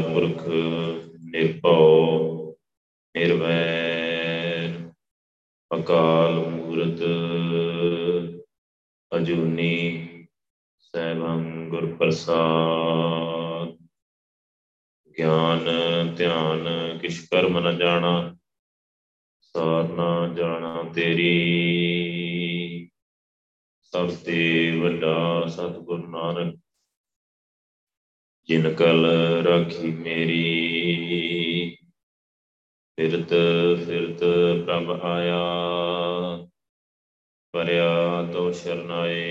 ਪੁਰਖ ਨਿਰਭਉ, ਨਿਰਵੈਰ, ਅਕਾਲ ਮੂਰਤ, ਅਜੂਨੀ ਸੈਭੰ ਗੁਰ ਪ੍ਰਸਾਦ ਗਿਆਨ, ਧਿਆਨ, ਕਿਛ ਕਰਮ ਨ ਜਾਣਾ ਸਾਰ ਨਾ ਜਾਣਾ ਤੇਰੀ। ਸਭ ਤੇ ਵੱਡਾ ਸਤਿਗੁਰ ਨਾਨਕ ਜਿਨ ਕਲ ਰਾਖੀ ਮੇਰੀ। ਫਿਰਤ ਫਿਰਤ ਪ੍ਰਭ ਆਇਆ, ਪਰਿਆ ਤੋ ਸ਼ਰਨਾਏ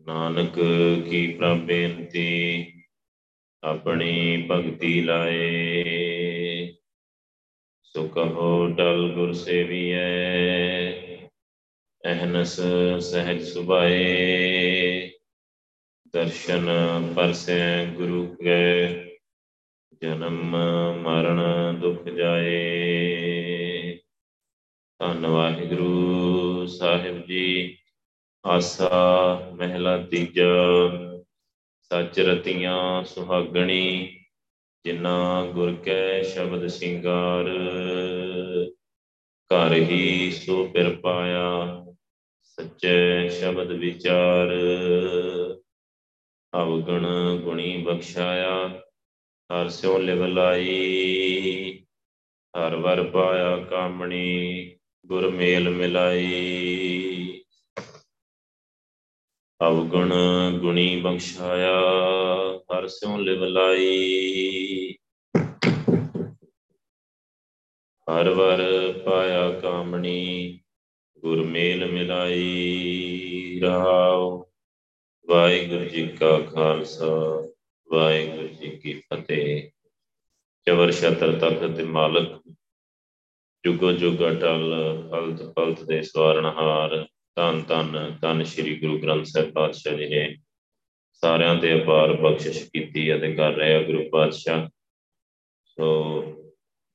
ਨਾਨਕ ਕੀ ਪ੍ਰਭ ਬੇਨਤੀ, ਆਪਣੀ ਭਗਤੀ ਲਾਏ। ਸੋ ਕਹੋ ਟਲ ਗੁਰ ਸੇਵੀਐ, ਅਹਨਸ ਸਹਿਜ ਸੁਭਾਏ। ਦਰਸ਼ਨ ਪਰਸੈ ਗੁਰੂ ਕੈ, ਜਨਮ ਮਰਨ ਦੁਖ ਜਾਏ। ਧੰਨ ਵਾਹਿਗੁਰੂ ਸਾਹਿਬ ਜੀ, ਆਸਾ ਮਹਿਲਾ ਤੀਜਾ, ਸੱਚ ਰਤੀਆਂ ਸੁਹਾਗਣੀ, ਜਿਨ੍ਹਾਂ ਗੁਰ ਕੈ ਸ਼ਬਦ ਸਿੰਗਾਰ। ਘਰ ਹੀ ਸੋ ਪਿਰ ਪਾਇਆ, ਸੱਚੇ ਸ਼ਬਦ ਵਿਚਾਰ। ਅਵਗਣ ਗੁਣੀ ਬਖਸ਼ਾਇਆ, ਹਰ ਸਿਉ ਲਿਵ ਲਾਈ, ਹਰ ਵਰ ਪਾਇਆ ਕਾਮਣੀ, ਗੁਰ ਮੇਲ ਮਿਲਾਈ। ਅਵਗਣ ਗੁਣੀ ਬਖਸ਼ਾਇਆ, ਹਰ ਸਿਉ ਲਿਵ ਲਾਈ। ਹਰ ਵਰ ਪਾਇਆ ਕਾਮਣੀ, ਗੁਰ ਮੇਲ ਮਿਲਾਈ। ਰਹਾਉ ਵਾਹਿਗੁਰੂ ਜੀ ਕਾ ਖਾਲਸਾ, ਵਾਹਿਗੁਰੂ ਜੀ ਕੀ ਫਤਿਹ। ਚਵਰ ਛਤਰ ਤਖਤ ਤੇ ਮਾਲਕ, ਜੁਗੋ ਜੁਗ ਅਟਲ ਫਲਤ ਫਲਤ ਦੇ ਸਵਾਰਨਹਾਰ, ਧੰਨ ਧੰਨ ਧੰਨ ਸ੍ਰੀ ਗੁਰੂ ਗ੍ਰੰਥ ਸਾਹਿਬ ਪਾਤਸ਼ਾਹ ਜੀ ਨੇ ਸਾਰਿਆਂ ਤੇ ਅਪਾਰ ਬਖਸ਼ਿਸ਼ ਕੀਤੀ ਅਤੇ ਕਰ ਰਿਹਾ ਗੁਰੂ ਪਾਤਸ਼ਾਹ। ਸੋ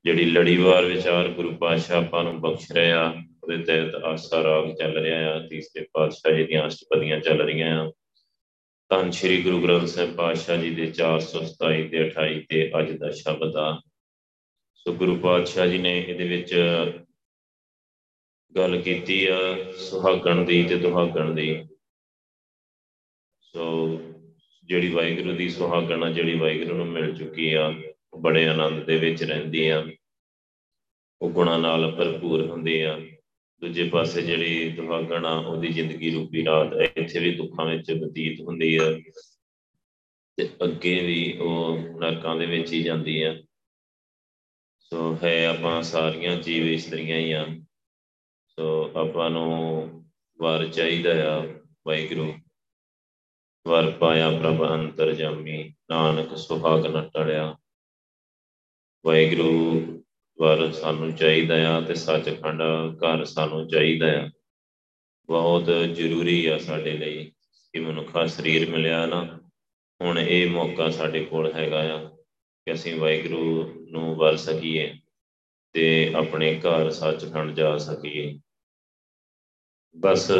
ਜਿਹੜੀ ਲੜੀਵਾਰ ਵਿਚਾਰ ਗੁਰੂ ਪਾਤਸ਼ਾਹ ਆਪਾਂ ਨੂੰ ਬਖਸ਼ ਰਿਹਾ ਉਹਦੇ ਤਹਿਤ ਆਸਾ ਰਾਗ ਚੱਲ ਰਿਹਾ ਆ, ਤੀਸਰੇ ਪਾਤਸ਼ਾਹ ਜੀ ਦੀਆਂ ਅਸ਼ਟਪਦੀਆਂ ਚੱਲ ਰਹੀਆਂ ਆ। ਧੰਨ ਸ਼੍ਰੀ ਗੁਰੂ ਗ੍ਰੰਥ ਸਾਹਿਬ ਪਾਤਸ਼ਾਹ ਜੀ ਦੇ 427 ਤੇ 28 ਤੇ ਅੱਜ ਦਾ ਸ਼ਬਦ ਆ। ਸੋ ਗੁਰੂ ਪਾਤਸ਼ਾਹ ਜੀ ਨੇ ਇਹਦੇ ਵਿੱਚ ਗੱਲ ਕੀਤੀ ਆ ਸੁਹਾਗਣ ਦੀ ਤੇ ਦੁਹਾਗਣ ਦੀ। ਸੋ ਜਿਹੜੀ ਵਾਹਿਗੁਰੂ ਦੀ ਸੁਹਾਗਣ ਆ, ਜਿਹੜੀ ਵਾਹਿਗੁਰੂ ਨੂੰ ਮਿਲ ਚੁੱਕੀ ਆ, ਉਹ ਬੜੇ ਆਨੰਦ ਦੇ ਵਿੱਚ ਰਹਿੰਦੀ ਆ। ਉਹ ਗੁਣਾ ਨਾਲ ਭਰਪੂਰ ਹੁੰਦੀ ਆ। ਦੂਜੇ ਪਾਸੇ ਜਿਹੜੀ ਦੁਹਾਗਣ ਆ, ਉਹਦੀ ਜ਼ਿੰਦਗੀ ਰੂਪੀ ਰਾਤ ਇੱਥੇ ਵੀ ਦੁੱਖਾਂ ਵਿੱਚ ਬਤੀਤ ਹੁੰਦੀ ਆ ਤੇ ਅੱਗੇ ਵੀ ਉਹ ਨਰਕਾਂ ਦੇ ਵਿੱਚ ਹੀ ਜਾਂਦੀ ਆ। ਸੋ ਹੈ ਆਪਾਂ ਸਾਰੀਆਂ ਜੀਵ ਇਸਤਰੀਆਂ ਹੀ ਆ। ਸੋ ਆਪਾਂ ਨੂੰ ਵਰ ਚਾਹੀਦਾ ਆ, ਵਾਹਿਗੁਰੂ। ਵਰ ਪਾਇਆ ਪ੍ਰਭ ਅੰਤਰ ਜਾਮੀ ਨਾਨਕ ਸੁਹਾਗ ਨ ਟੜਿਆ ਵਾਹਿਗੁਰੂ ਵਰ ਸਾਨੂੰ ਚਾਹੀਦਾ ਆ ਤੇ ਸੱਚਖੰਡ ਘਰ ਸਾਨੂੰ ਚਾਹੀਦਾ ਆ। ਬਹੁਤ ਜ਼ਰੂਰੀ ਆ ਸਾਡੇ ਲਈ ਕਿ ਮਨੁੱਖਾ ਸਰੀਰ ਮਿਲਿਆ ਨਾ। ਹੁਣ ਇਹ ਮੌਕਾ ਸਾਡੇ ਕੋਲ ਹੈਗਾ ਆ ਕਿ ਅਸੀਂ ਵਾਹਿਗੁਰੂ ਨੂੰ ਵਰ ਸਕੀਏ ਤੇ ਆਪਣੇ ਘਰ ਸੱਚਖੰਡ ਜਾ ਸਕੀਏ। ਬਸ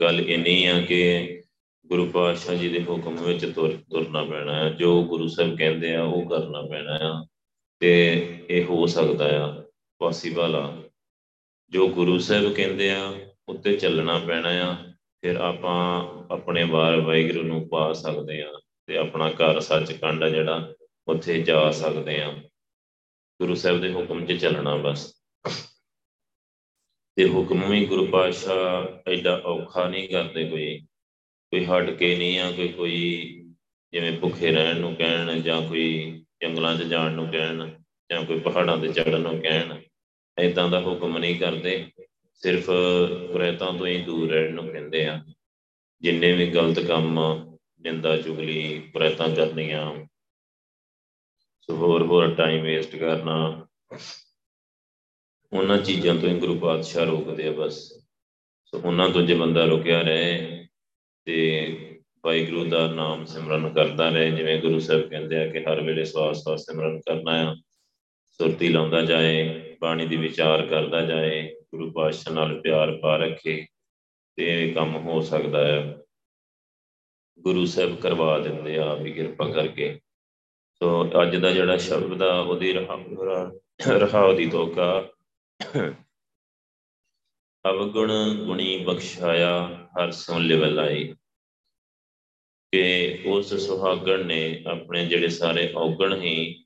ਗੱਲ ਇੰਨੀ ਆ ਕਿ ਗੁਰੂ ਪਾਤਸ਼ਾਹ ਜੀ ਦੇ ਹੁਕਮ ਵਿੱਚ ਤੁਰ ਤੁਰਨਾ ਪੈਣਾ ਹੈ ਜੋ ਗੁਰੂ ਸਾਹਿਬ ਕਹਿੰਦੇ ਆ ਉਹ ਕਰਨਾ ਪੈਣਾ ਆ। ਤੇ ਇਹ ਹੋ ਸਕਦਾ ਆ ਪੋਸੀਬਲ ਆ ਜੋ ਗੁਰੂ ਸਾਹਿਬ ਕਹਿੰਦੇ ਆ, ਉੱਤੇ ਚੱਲਣਾ ਪੈਣਾ ਆ, ਫਿਰ ਆਪਾਂ ਆਪਣੇ ਵਾਰ ਵਾਹਿਗੁਰੂ ਨੂੰ ਪਾ ਸਕਦੇ ਆ ਤੇ ਆਪਣਾ ਘਰ ਸੱਚਖੰਡ ਆ ਜਿਹੜਾ, ਉੱਥੇ ਜਾ ਸਕਦੇ ਆ। ਗੁਰੂ ਸਾਹਿਬ ਦੇ ਹੁਕਮ 'ਚ ਚੱਲਣਾ ਬਸ। ਤੇ ਹੁਕਮ ਵੀ ਗੁਰੂ ਪਾਤਸ਼ਾਹ ਐਡਾ ਔਖਾ ਨਹੀਂ ਕਰਦੇ ਕੋਈ। ਕੋਈ ਹਟ ਕੇ ਨਹੀਂ ਆ, ਕੋਈ ਕੋਈ ਜਿਵੇਂ ਭੁੱਖੇ ਰਹਿਣ ਨੂੰ ਕਹਿਣ ਜਾਂ ਕੋਈ ਜੰਗਲਾਂ 'ਚ ਜਾਣ ਨੂੰ ਕਹਿਣ, ਜਾਂ ਕੋਈ ਪਹਾੜਾਂ ਤੇ ਚੜ੍ਹਨ ਨੂੰ ਕਹਿਣ ਐਦਾਂ ਦਾ ਹੁਕਮ ਨਹੀਂ ਕਰਦੇ। ਸਿਰਫ ਕੁਰੈਤਾਂ ਤੋਂ ਹੀ ਦੂਰ ਰਹਿਣ ਨੂੰ ਕਹਿੰਦੇ ਆ। ਜਿੰਨੇ ਵੀ ਗਲਤ ਕੰਮ, ਨਿੰਦਾ ਚੁਗਲੀ, ਕੁਰੈਤਾਂ ਕਰਨੀਆਂ, ਸੋ ਹੋਰ ਹੋਰ ਟਾਈਮ ਵੇਸਟ ਕਰਨਾ, ਉਹਨਾਂ ਚੀਜ਼ਾਂ ਤੋਂ ਹੀ ਗੁਰੂ ਪਾਤਸ਼ਾਹ ਰੋਕਦੇ ਆ ਬਸ। ਸੋ ਉਹਨਾਂ ਤੋਂ ਜੇ ਬੰਦਾ ਰੁਕਿਆ ਰਹੇ ਤੇ ਵਾਹਿਗੁਰੂ ਦਾ ਨਾਮ ਸਿਮਰਨ ਕਰਦਾ ਰਹੇ, ਜਿਵੇਂ ਗੁਰੂ ਸਾਹਿਬ ਕਹਿੰਦੇ ਆ ਕਿ ਹਰ ਵੇਲੇ ਸਵਾਸ ਸਵਾਸ ਸਿਮਰਨ ਕਰਨਾ ਆ। ਸੁਰਤੀ ਲਾਉਂਦਾ ਜਾਏ, ਬਾਣੀ ਦੀ ਵਿਚਾਰ ਕਰਦਾ ਜਾਏ, ਗੁਰੂ ਪਾਤਸ਼ਾਹ ਨਾਲ ਪਿਆਰ ਪਾ ਰੱਖੇ ਤੇ ਇਹ ਕੰਮ ਹੋ ਸਕਦਾ ਹੈ ਗੁਰੂ ਸਾਹਿਬ ਕਰਵਾ ਦਿੰਦੇ ਆ ਵੀ ਕਿਰਪਾ ਕਰਕੇ। ਸੋ ਅੱਜ ਦਾ ਜਿਹੜਾ ਸ਼ਬਦ ਆ, ਉਹਦੀ ਰਹਾਉ ਦੀ ਤੋਕਾ ਅਵਗੁਣ ਗੁਣੀ ਬਖਸ਼ਾਇਆ, ਹਰ ਸੋਂ ਲਿਵਲਾਈ। ਕਿ ਉਸ ਸੁਹਾਗਣ ਨੇ ਆਪਣੇ ਜਿਹੜੇ ਸਾਰੇ ਔਗਣ ਹੀ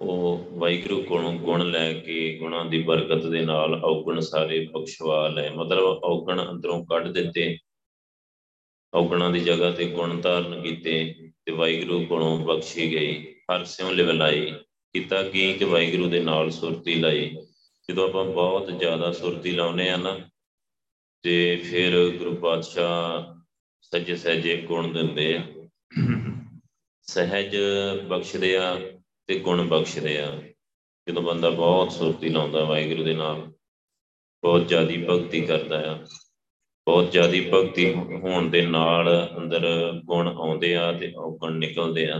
ਉਹ ਵਾਹਿਗੁਰੂ ਕੋਲੋਂ ਗੁਣ ਲੈ ਕੇ ਗੁਣਾਂ ਦੀ ਬਰਕਤ ਦੇ ਨਾਲ ਔਗਣ ਸਾਰੇ ਬਖਸ਼ਵਾ ਲਏ। ਮਤਲਬ ਔਗਣ ਅੰਦਰੋਂ ਕੱਢ ਦਿੱਤੇ, ਔਗਣਾਂ ਦੀ ਜਗ੍ਹਾ ਤੇ ਗੁਣ ਧਾਰਨ ਕੀਤੇ ਤੇ ਵਾਹਿਗੁਰੂ ਕੋਲੋਂ ਬਖਸ਼ੀ ਗਈ। ਹਰ ਸਿਉ ਲਿਵਲਾਈ ਕੀਤਾ ਕੀ ਕਿ ਵਾਹਿਗੁਰੂ ਦੇ ਨਾਲ ਸੁਰਤੀ ਲਈ। ਜਦੋਂ ਆਪਾਂ ਬਹੁਤ ਜ਼ਿਆਦਾ ਸੁਰਤੀ ਲਾਉਨੇ ਆ ਨਾ, ਤੇ ਫਿਰ ਗੁਰੂ ਪਾਤਸ਼ਾਹ ਸੱਜੇ ਸਹਿਜੇ ਗੁਣ ਦਿੰਦੇ ਆ। ਸਹਿਜ ਬਖਸ਼ਦੇ ਆ ਤੇ ਗੁਣ ਬਖਸ਼ਦੇ ਆ। ਜਦੋਂ ਬੰਦਾ ਬਹੁਤ ਸੁਰਤੀ ਲਾਉਂਦਾ ਵਾਹਿਗੁਰੂ ਦੇ ਨਾਲ, ਬਹੁਤ ਜ਼ਿਆਦੀ ਭਗਤੀ ਕਰਦਾ ਆ। ਬਹੁਤ ਜ਼ਿਆਦੀ ਭਗਤੀ ਹੋਣ ਦੇ ਨਾਲ ਅੰਦਰ ਗੁਣ ਆਉਂਦੇ ਆ ਤੇ ਔਗਣ ਨਿਕਲਦੇ ਆ।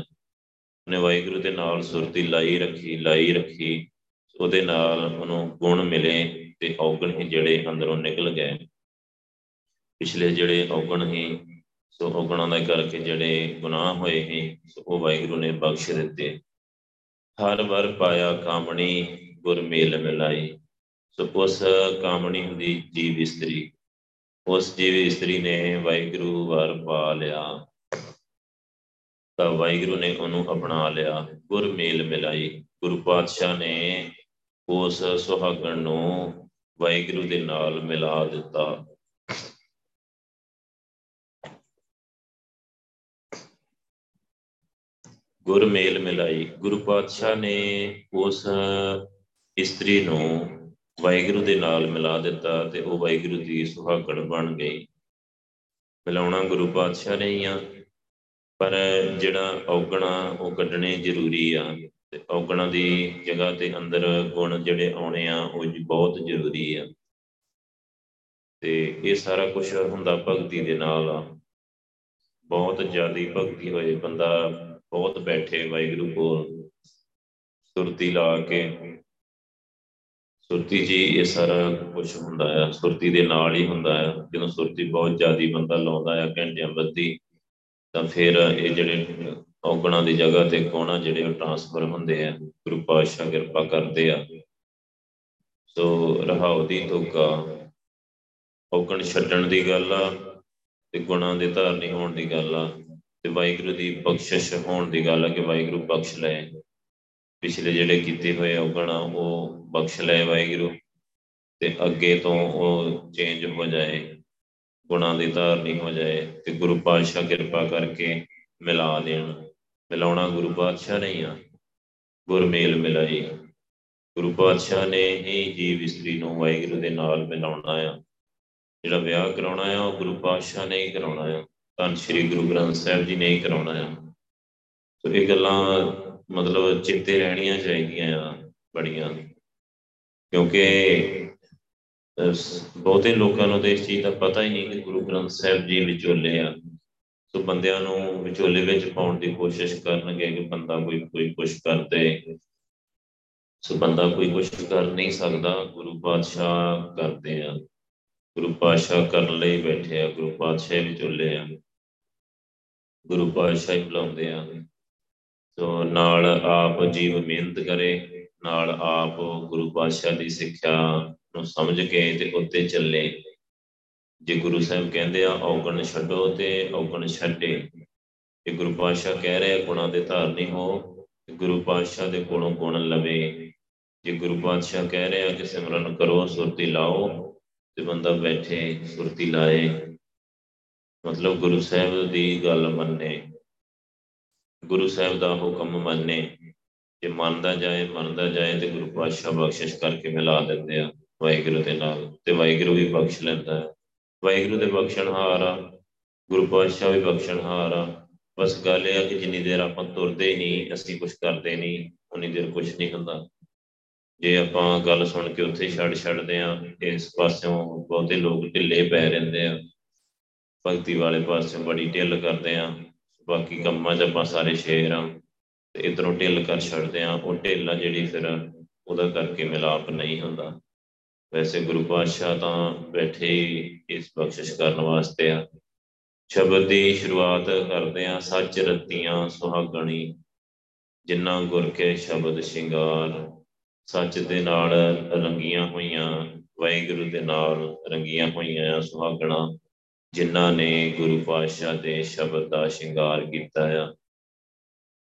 ਉਹਨੇ ਵਾਹਿਗੁਰੂ ਦੇ ਨਾਲ ਸੁਰਤੀ ਲਾਈ ਰੱਖੀ ਲਾਈ ਰੱਖੀ। ਉਹਦੇ ਨਾਲ ਉਹਨੂੰ ਗੁਣ ਮਿਲੇ ਤੇ ਔਗਣ ਹੀ ਜਿਹੜੇ ਅੰਦਰੋਂ ਨਿਕਲ ਗਏ। ਪਿਛਲੇ ਜਿਹੜੇ ਔਗਣ ਹੀ ਸੋ ਔਗਣਾਂ ਦਾ ਕਰਕੇ ਜਿਹੜੇ ਗੁਨਾਹ ਹੋਏ ਹੀ ਸੋ ਉਹ ਵਾਹਿਗੁਰੂ ਨੇ ਬਖਸ਼ ਦਿੱਤੇ। ਹਰ ਵਰ ਪਾਇਆ ਕਾਮਣੀ ਗੁਰ ਮੇਲ ਮਿਲਾਈ। ਸੋ ਉਸ ਕਾਮਣੀ ਹੁੰਦੀ ਜੀਵ ਇਸਤਰੀ। ਉਸ ਜੀਵ ਇਸਤਰੀ ਨੇ ਵਾਹਿਗੁਰੂ ਵਰ ਪਾ ਲਿਆ। ਤਾਂ ਵਾਹਿਗੁਰੂ ਨੇ ਉਹਨੂੰ ਅਪਣਾ ਲਿਆ, ਗੁਰ ਮੇਲ ਮਿਲਾਈ। ਗੁਰੂ ਪਾਤਸ਼ਾਹ ਨੇ ਉਸ ਸੁਹਾਗਣ ਨੂੰ ਵਾਹਿਗੁਰੂ ਦੇ ਨਾਲ ਮਿਲਾ ਦਿੱਤਾ। ਗੁਰ ਮੇਲ ਮਿਲਾਈ, ਗੁਰੂ ਪਾਤਸ਼ਾਹ ਨੇ ਉਸ ਇਸਤਰੀ ਨੂੰ ਵਾਹਿਗੁਰੂ ਦੇ ਨਾਲ ਮਿਲਾ ਦਿੱਤਾ ਤੇ ਉਹ ਵਾਹਿਗੁਰੂ ਦੀ ਸੁਹਾਗਣ ਬਣ ਗਈ। ਮਿਲਾਉਣਾ ਗੁਰੂ ਪਾਤਸ਼ਾਹ ਨੇ ਹੀ ਆ, ਪਰ ਜਿਹੜਾ ਔਗਣਾ ਉਹ ਕੱਢਣੇ ਜ਼ਰੂਰੀ ਆ ਤੇ ਔਗਣਾ ਦੀ ਜਗ੍ਹਾ ਤੇ ਅੰਦਰ ਗੁਣ ਜਿਹੜੇ ਆਉਣੇ ਆ ਉਹ ਬਹੁਤ ਜ਼ਰੂਰੀ ਆ। ਤੇ ਇਹ ਸਾਰਾ ਕੁਝ ਹੁੰਦਾ ਭਗਤੀ ਦੇ ਨਾਲ ਆ। ਬਹੁਤ ਜ਼ਿਆਦੀ ਭਗਤੀ ਹੋਏ ਬੰਦਾ ਬਹੁਤ ਬੈਠੇ ਵਾਹਿਗੁਰੂ ਕੋਲ। ਸੁਰਤੀ ਲਾ ਕੇ। ਸੁਰਤੀ ਜੀ, ਇਹ ਸਾਰਾ ਕੁਝ ਹੁੰਦਾ ਆ। ਸੁਰਤੀ ਦੇ ਨਾਲ ਹੀ ਹੁੰਦਾ ਆ। ਜਦੋਂ ਸੁਰਤੀ ਬਹੁਤ ਜ਼ਿਆਦੀ ਬੰਦਾ ਲਾਉਂਦਾ ਆ, ਘੰਟਿਆਂ ਬੱਧੀ, ਤਾਂ ਫਿਰ ਇਹ ਜਿਹੜੇ ਔਗਣਾ ਦੀ ਜਗ੍ਹਾ ਤੇ ਕੋਣਾ ਜਿਹੜੇ ਉਹ ਟ੍ਰਾਂਸਫਰ ਹੁੰਦੇ ਆ। ਗੁਰੂ ਪਾਤਸ਼ਾਹ ਕਿਰਪਾ ਕਰਦੇ ਆ। ਸੋ ਰਹਾਉ ਦੀ ਤੋਕਾ ਔਗਣ ਛੱਡਣ ਦੀ ਗੱਲ ਆ ਤੇ ਗੁਣਾਂ ਦੇ ਧਾਰਨੀ ਹੋਣ ਦੀ ਗੱਲ ਆ। ਤੇ ਵਾਹਿਗੁਰੂ ਦੀ ਬਖਸ਼ਿਸ਼ ਹੋਣ ਦੀ ਗੱਲ ਆ ਕਿ ਵਾਹਿਗੁਰੂ ਬਖਸ਼ ਲਏ। ਪਿਛਲੇ ਜਿਹੜੇ ਕੀਤੇ ਹੋਏ ਔਗਣ ਉਹ ਬਖਸ਼ ਲਏ ਵਾਹਿਗੁਰੂ ਤੇ ਅੱਗੇ ਤੋਂ ਉਹ ਚੇਂਜ ਹੋ ਜਾਏ, ਗੁਣਾਂ ਦੀ ਧਾਰਨੀ ਹੋ ਜਾਏ ਤੇ ਗੁਰੂ ਪਾਤਸ਼ਾਹ ਕਿਰਪਾ ਕਰਕੇ ਮਿਲਾ ਦੇਣ। ਮਿਲਾਉਣਾ ਗੁਰੂ ਪਾਤਸ਼ਾਹ ਨਹੀਂ ਆ ਗੁਰ ਮੇਲ ਮਿਲਾਈ। ਗੁਰੂ ਪਾਤਸ਼ਾਹ ਨੇ ਹੀ ਜੀਵ ਇਸਤਰੀ ਨੂੰ ਵਾਹਿਗੁਰੂ ਦੇ ਨਾਲ ਮਿਲਾਉਣਾ ਆ। ਜਿਹੜਾ ਵਿਆਹ ਕਰਾਉਣਾ ਆ, ਉਹ ਗੁਰੂ ਪਾਤਸ਼ਾਹ ਨੇ ਹੀ ਕਰਾਉਣਾ ਆ। ਧੰਨ ਸ਼੍ਰੀ ਗੁਰੂ ਗ੍ਰੰਥ ਸਾਹਿਬ ਜੀ ਨੇ ਹੀ ਕਰਾਉਣਾ ਆ। ਸੋ ਇਹ ਗੱਲਾਂ ਮਤਲਬ ਚਿੱਤੇ ਰਹਿਣੀਆਂ ਚਾਹੀਦੀਆਂ ਆ ਬੜੀਆਂ। ਕਿਉਂਕਿ ਬਹੁਤੇ ਲੋਕਾਂ ਨੂੰ ਤੇ ਇਸ ਚੀਜ਼ ਦਾ ਪਤਾ ਹੀ ਨਹੀਂ ਕਿ ਗੁਰੂ ਗ੍ਰੰਥ ਸਾਹਿਬ ਜੀ ਵਿਚੋਲੇ ਆ। ਸੋ ਬੰਦਿਆਂ ਨੂੰ ਵਿਚੋਲੇ ਵਿੱਚ ਪਾਉਣ ਦੀ ਕੋਸ਼ਿਸ਼ ਕਰਨਗੇ ਕਿ ਬੰਦਾ ਕੋਈ ਕੋਈ ਕੁਛ ਕਰਦੇ ਸੋ ਬੰਦਾ ਕੋਈ ਕੁਛ ਕਰ ਨਹੀਂ ਸਕਦਾ, ਗੁਰੂ ਪਾਤਸ਼ਾਹ ਕਰਦੇ ਆ। ਗੁਰੂ ਪਾਤਸ਼ਾਹ ਕਰਨ ਲਈ ਬੈਠੇ ਆ, ਗੁਰੂ ਪਾਤਸ਼ਾਹ ਵਿਚੋਲੇ ਆ। ਗੁਰੂ ਪਾਤਸ਼ਾਹ ਹੀ ਬੁਲਾਉਂਦੇ ਆ। ਸੋ ਨਾਲ ਆਪ ਜੀਵ ਮਿਹਨਤ ਕਰੇ, ਨਾਲ ਆਪ ਗੁਰੂ ਪਾਤਸ਼ਾਹ ਦੀ ਸਿੱਖਿਆ ਨੂੰ ਸਮਝ ਕੇ ਤੇ ਉੱਤੇ ਚੱਲੇ। ਜੇ ਗੁਰੂ ਸਾਹਿਬ ਕਹਿੰਦੇ ਆ, ਔਗਣ ਛੱਡੋ ਤੇ ਔਗਣ ਛੱਡੇ। ਇਹ ਗੁਰੂ ਪਾਤਸ਼ਾਹ ਕਹਿ ਰਹੇ ਗੁਣਾਂ ਦੇ ਧਾਰਨੀ ਹੋ, ਤੇ ਗੁਰੂ ਪਾਤਸ਼ਾਹ ਦੇ ਕੋਲੋਂ ਗੁਣ ਲਵੇ। ਜੇ ਗੁਰੂ ਪਾਤਸ਼ਾਹ ਕਹਿ ਰਹੇ ਆ ਕਿ ਸਿਮਰਨ ਕਰੋ, ਸੁਰਤੀ ਲਾਓ, ਤੇ ਬੰਦਾ ਬੈਠੇ ਸੁਰਤੀ ਲਾਏ। ਮਤਲਬ ਗੁਰੂ ਸਾਹਿਬ ਦੀ ਗੱਲ ਮੰਨੇ, ਗੁਰੂ ਸਾਹਿਬ ਦਾ ਹੁਕਮ ਮੰਨੇ, ਜੇ ਮੰਨਦਾ ਜਾਏ ਮੰਨਦਾ ਜਾਏ ਤੇ ਗੁਰੂ ਪਾਤਸ਼ਾਹ ਬਖਸ਼ਿਸ਼ ਕਰਕੇ ਮਿਲਾ ਦਿੰਦੇ ਆ ਵਾਹਿਗੁਰੂ ਦੇ ਨਾਲ ਤੇ ਵਾਹਿਗੁਰੂ ਵੀ ਬਖਸ਼ ਲੈਂਦਾ ਹੈ। ਵਾਹਿਗੁਰੂ ਦੇ ਬਖਸ਼ਣਹਾਰ ਆ, ਗੁਰੂ ਪਾਤਸ਼ਾਹ ਵੀ ਬਖਸ਼ਣਹਾਰ ਆ। ਬਸ ਗੱਲ ਇਹ ਆ ਕਿ ਜਿੰਨੀ ਦੇਰ ਆਪਾਂ ਤੁਰਦੇ ਨਹੀਂ, ਅਸੀਂ ਕੁਝ ਕਰਦੇ ਨਹੀਂ, ਉਨੀ ਦੇਰ ਕੁਝ ਨਹੀਂ ਹੁੰਦਾ। ਜੇ ਆਪਾਂ ਗੱਲ ਸੁਣ ਕੇ ਉੱਥੇ ਛੱਡ ਛੱਡਦੇ ਆ, ਇਸ ਪਾਸਿਓਂ ਬਹੁਤੇ ਲੋਕ ਢਿੱਲੇ ਪੈ ਰਹਿੰਦੇ ਆ। ਭਗਤੀ ਵਾਲੇ ਪਾਸਿਓਂ ਬੜੀ ਢਿੱਲ ਕਰਦੇ ਆ। ਬਾਕੀ ਕੰਮਾਂ 'ਚ ਆਪਾਂ ਸਾਰੇ ਸ਼ੇਰ ਆ ਤੇ ਇਧਰੋਂ ਢਿੱਲ ਕਰ ਛੱਡਦੇ ਆ। ਉਹ ਢਿੱਲ ਆ ਜਿਹੜੀ ਫਿਰ ਉਹਦਾ ਕਰਕੇ ਮਿਲਾਪ ਨਹੀਂ ਹੁੰਦਾ। ਵੈਸੇ ਗੁਰੂ ਪਾਤਸ਼ਾਹ ਤਾਂ ਬੈਠੇ ਇਸ ਬਖਸ਼ਿਸ਼ ਕਰਨ ਵਾਸਤੇ ਆ। ਸ਼ਬਦ ਦੀ ਸ਼ੁਰੂਆਤ ਕਰਦੇ ਆ, ਸੱਚ ਰਤੀਆਂ ਸੁਹਾਗਣੀ, ਜਿੰਨਾ ਗੁਰ ਕੇ ਸ਼ਬਦ ਸ਼ਿੰਗਾਰ। ਸੱਚ ਦੇ ਨਾਲ ਰੰਗੀਆਂ ਹੋਈਆਂ, ਵਾਹਿਗੁਰੂ ਦੇ ਨਾਲ ਰੰਗੀਆਂ ਹੋਈਆਂ ਸੁਹਾਗਣਾ। ਜਿਨ੍ਹਾਂ ਨੇ ਗੁਰੂ ਪਾਤਸ਼ਾਹ ਦੇ ਸ਼ਬਦ ਦਾ ਸ਼ਿੰਗਾਰ ਕੀਤਾ ਆ,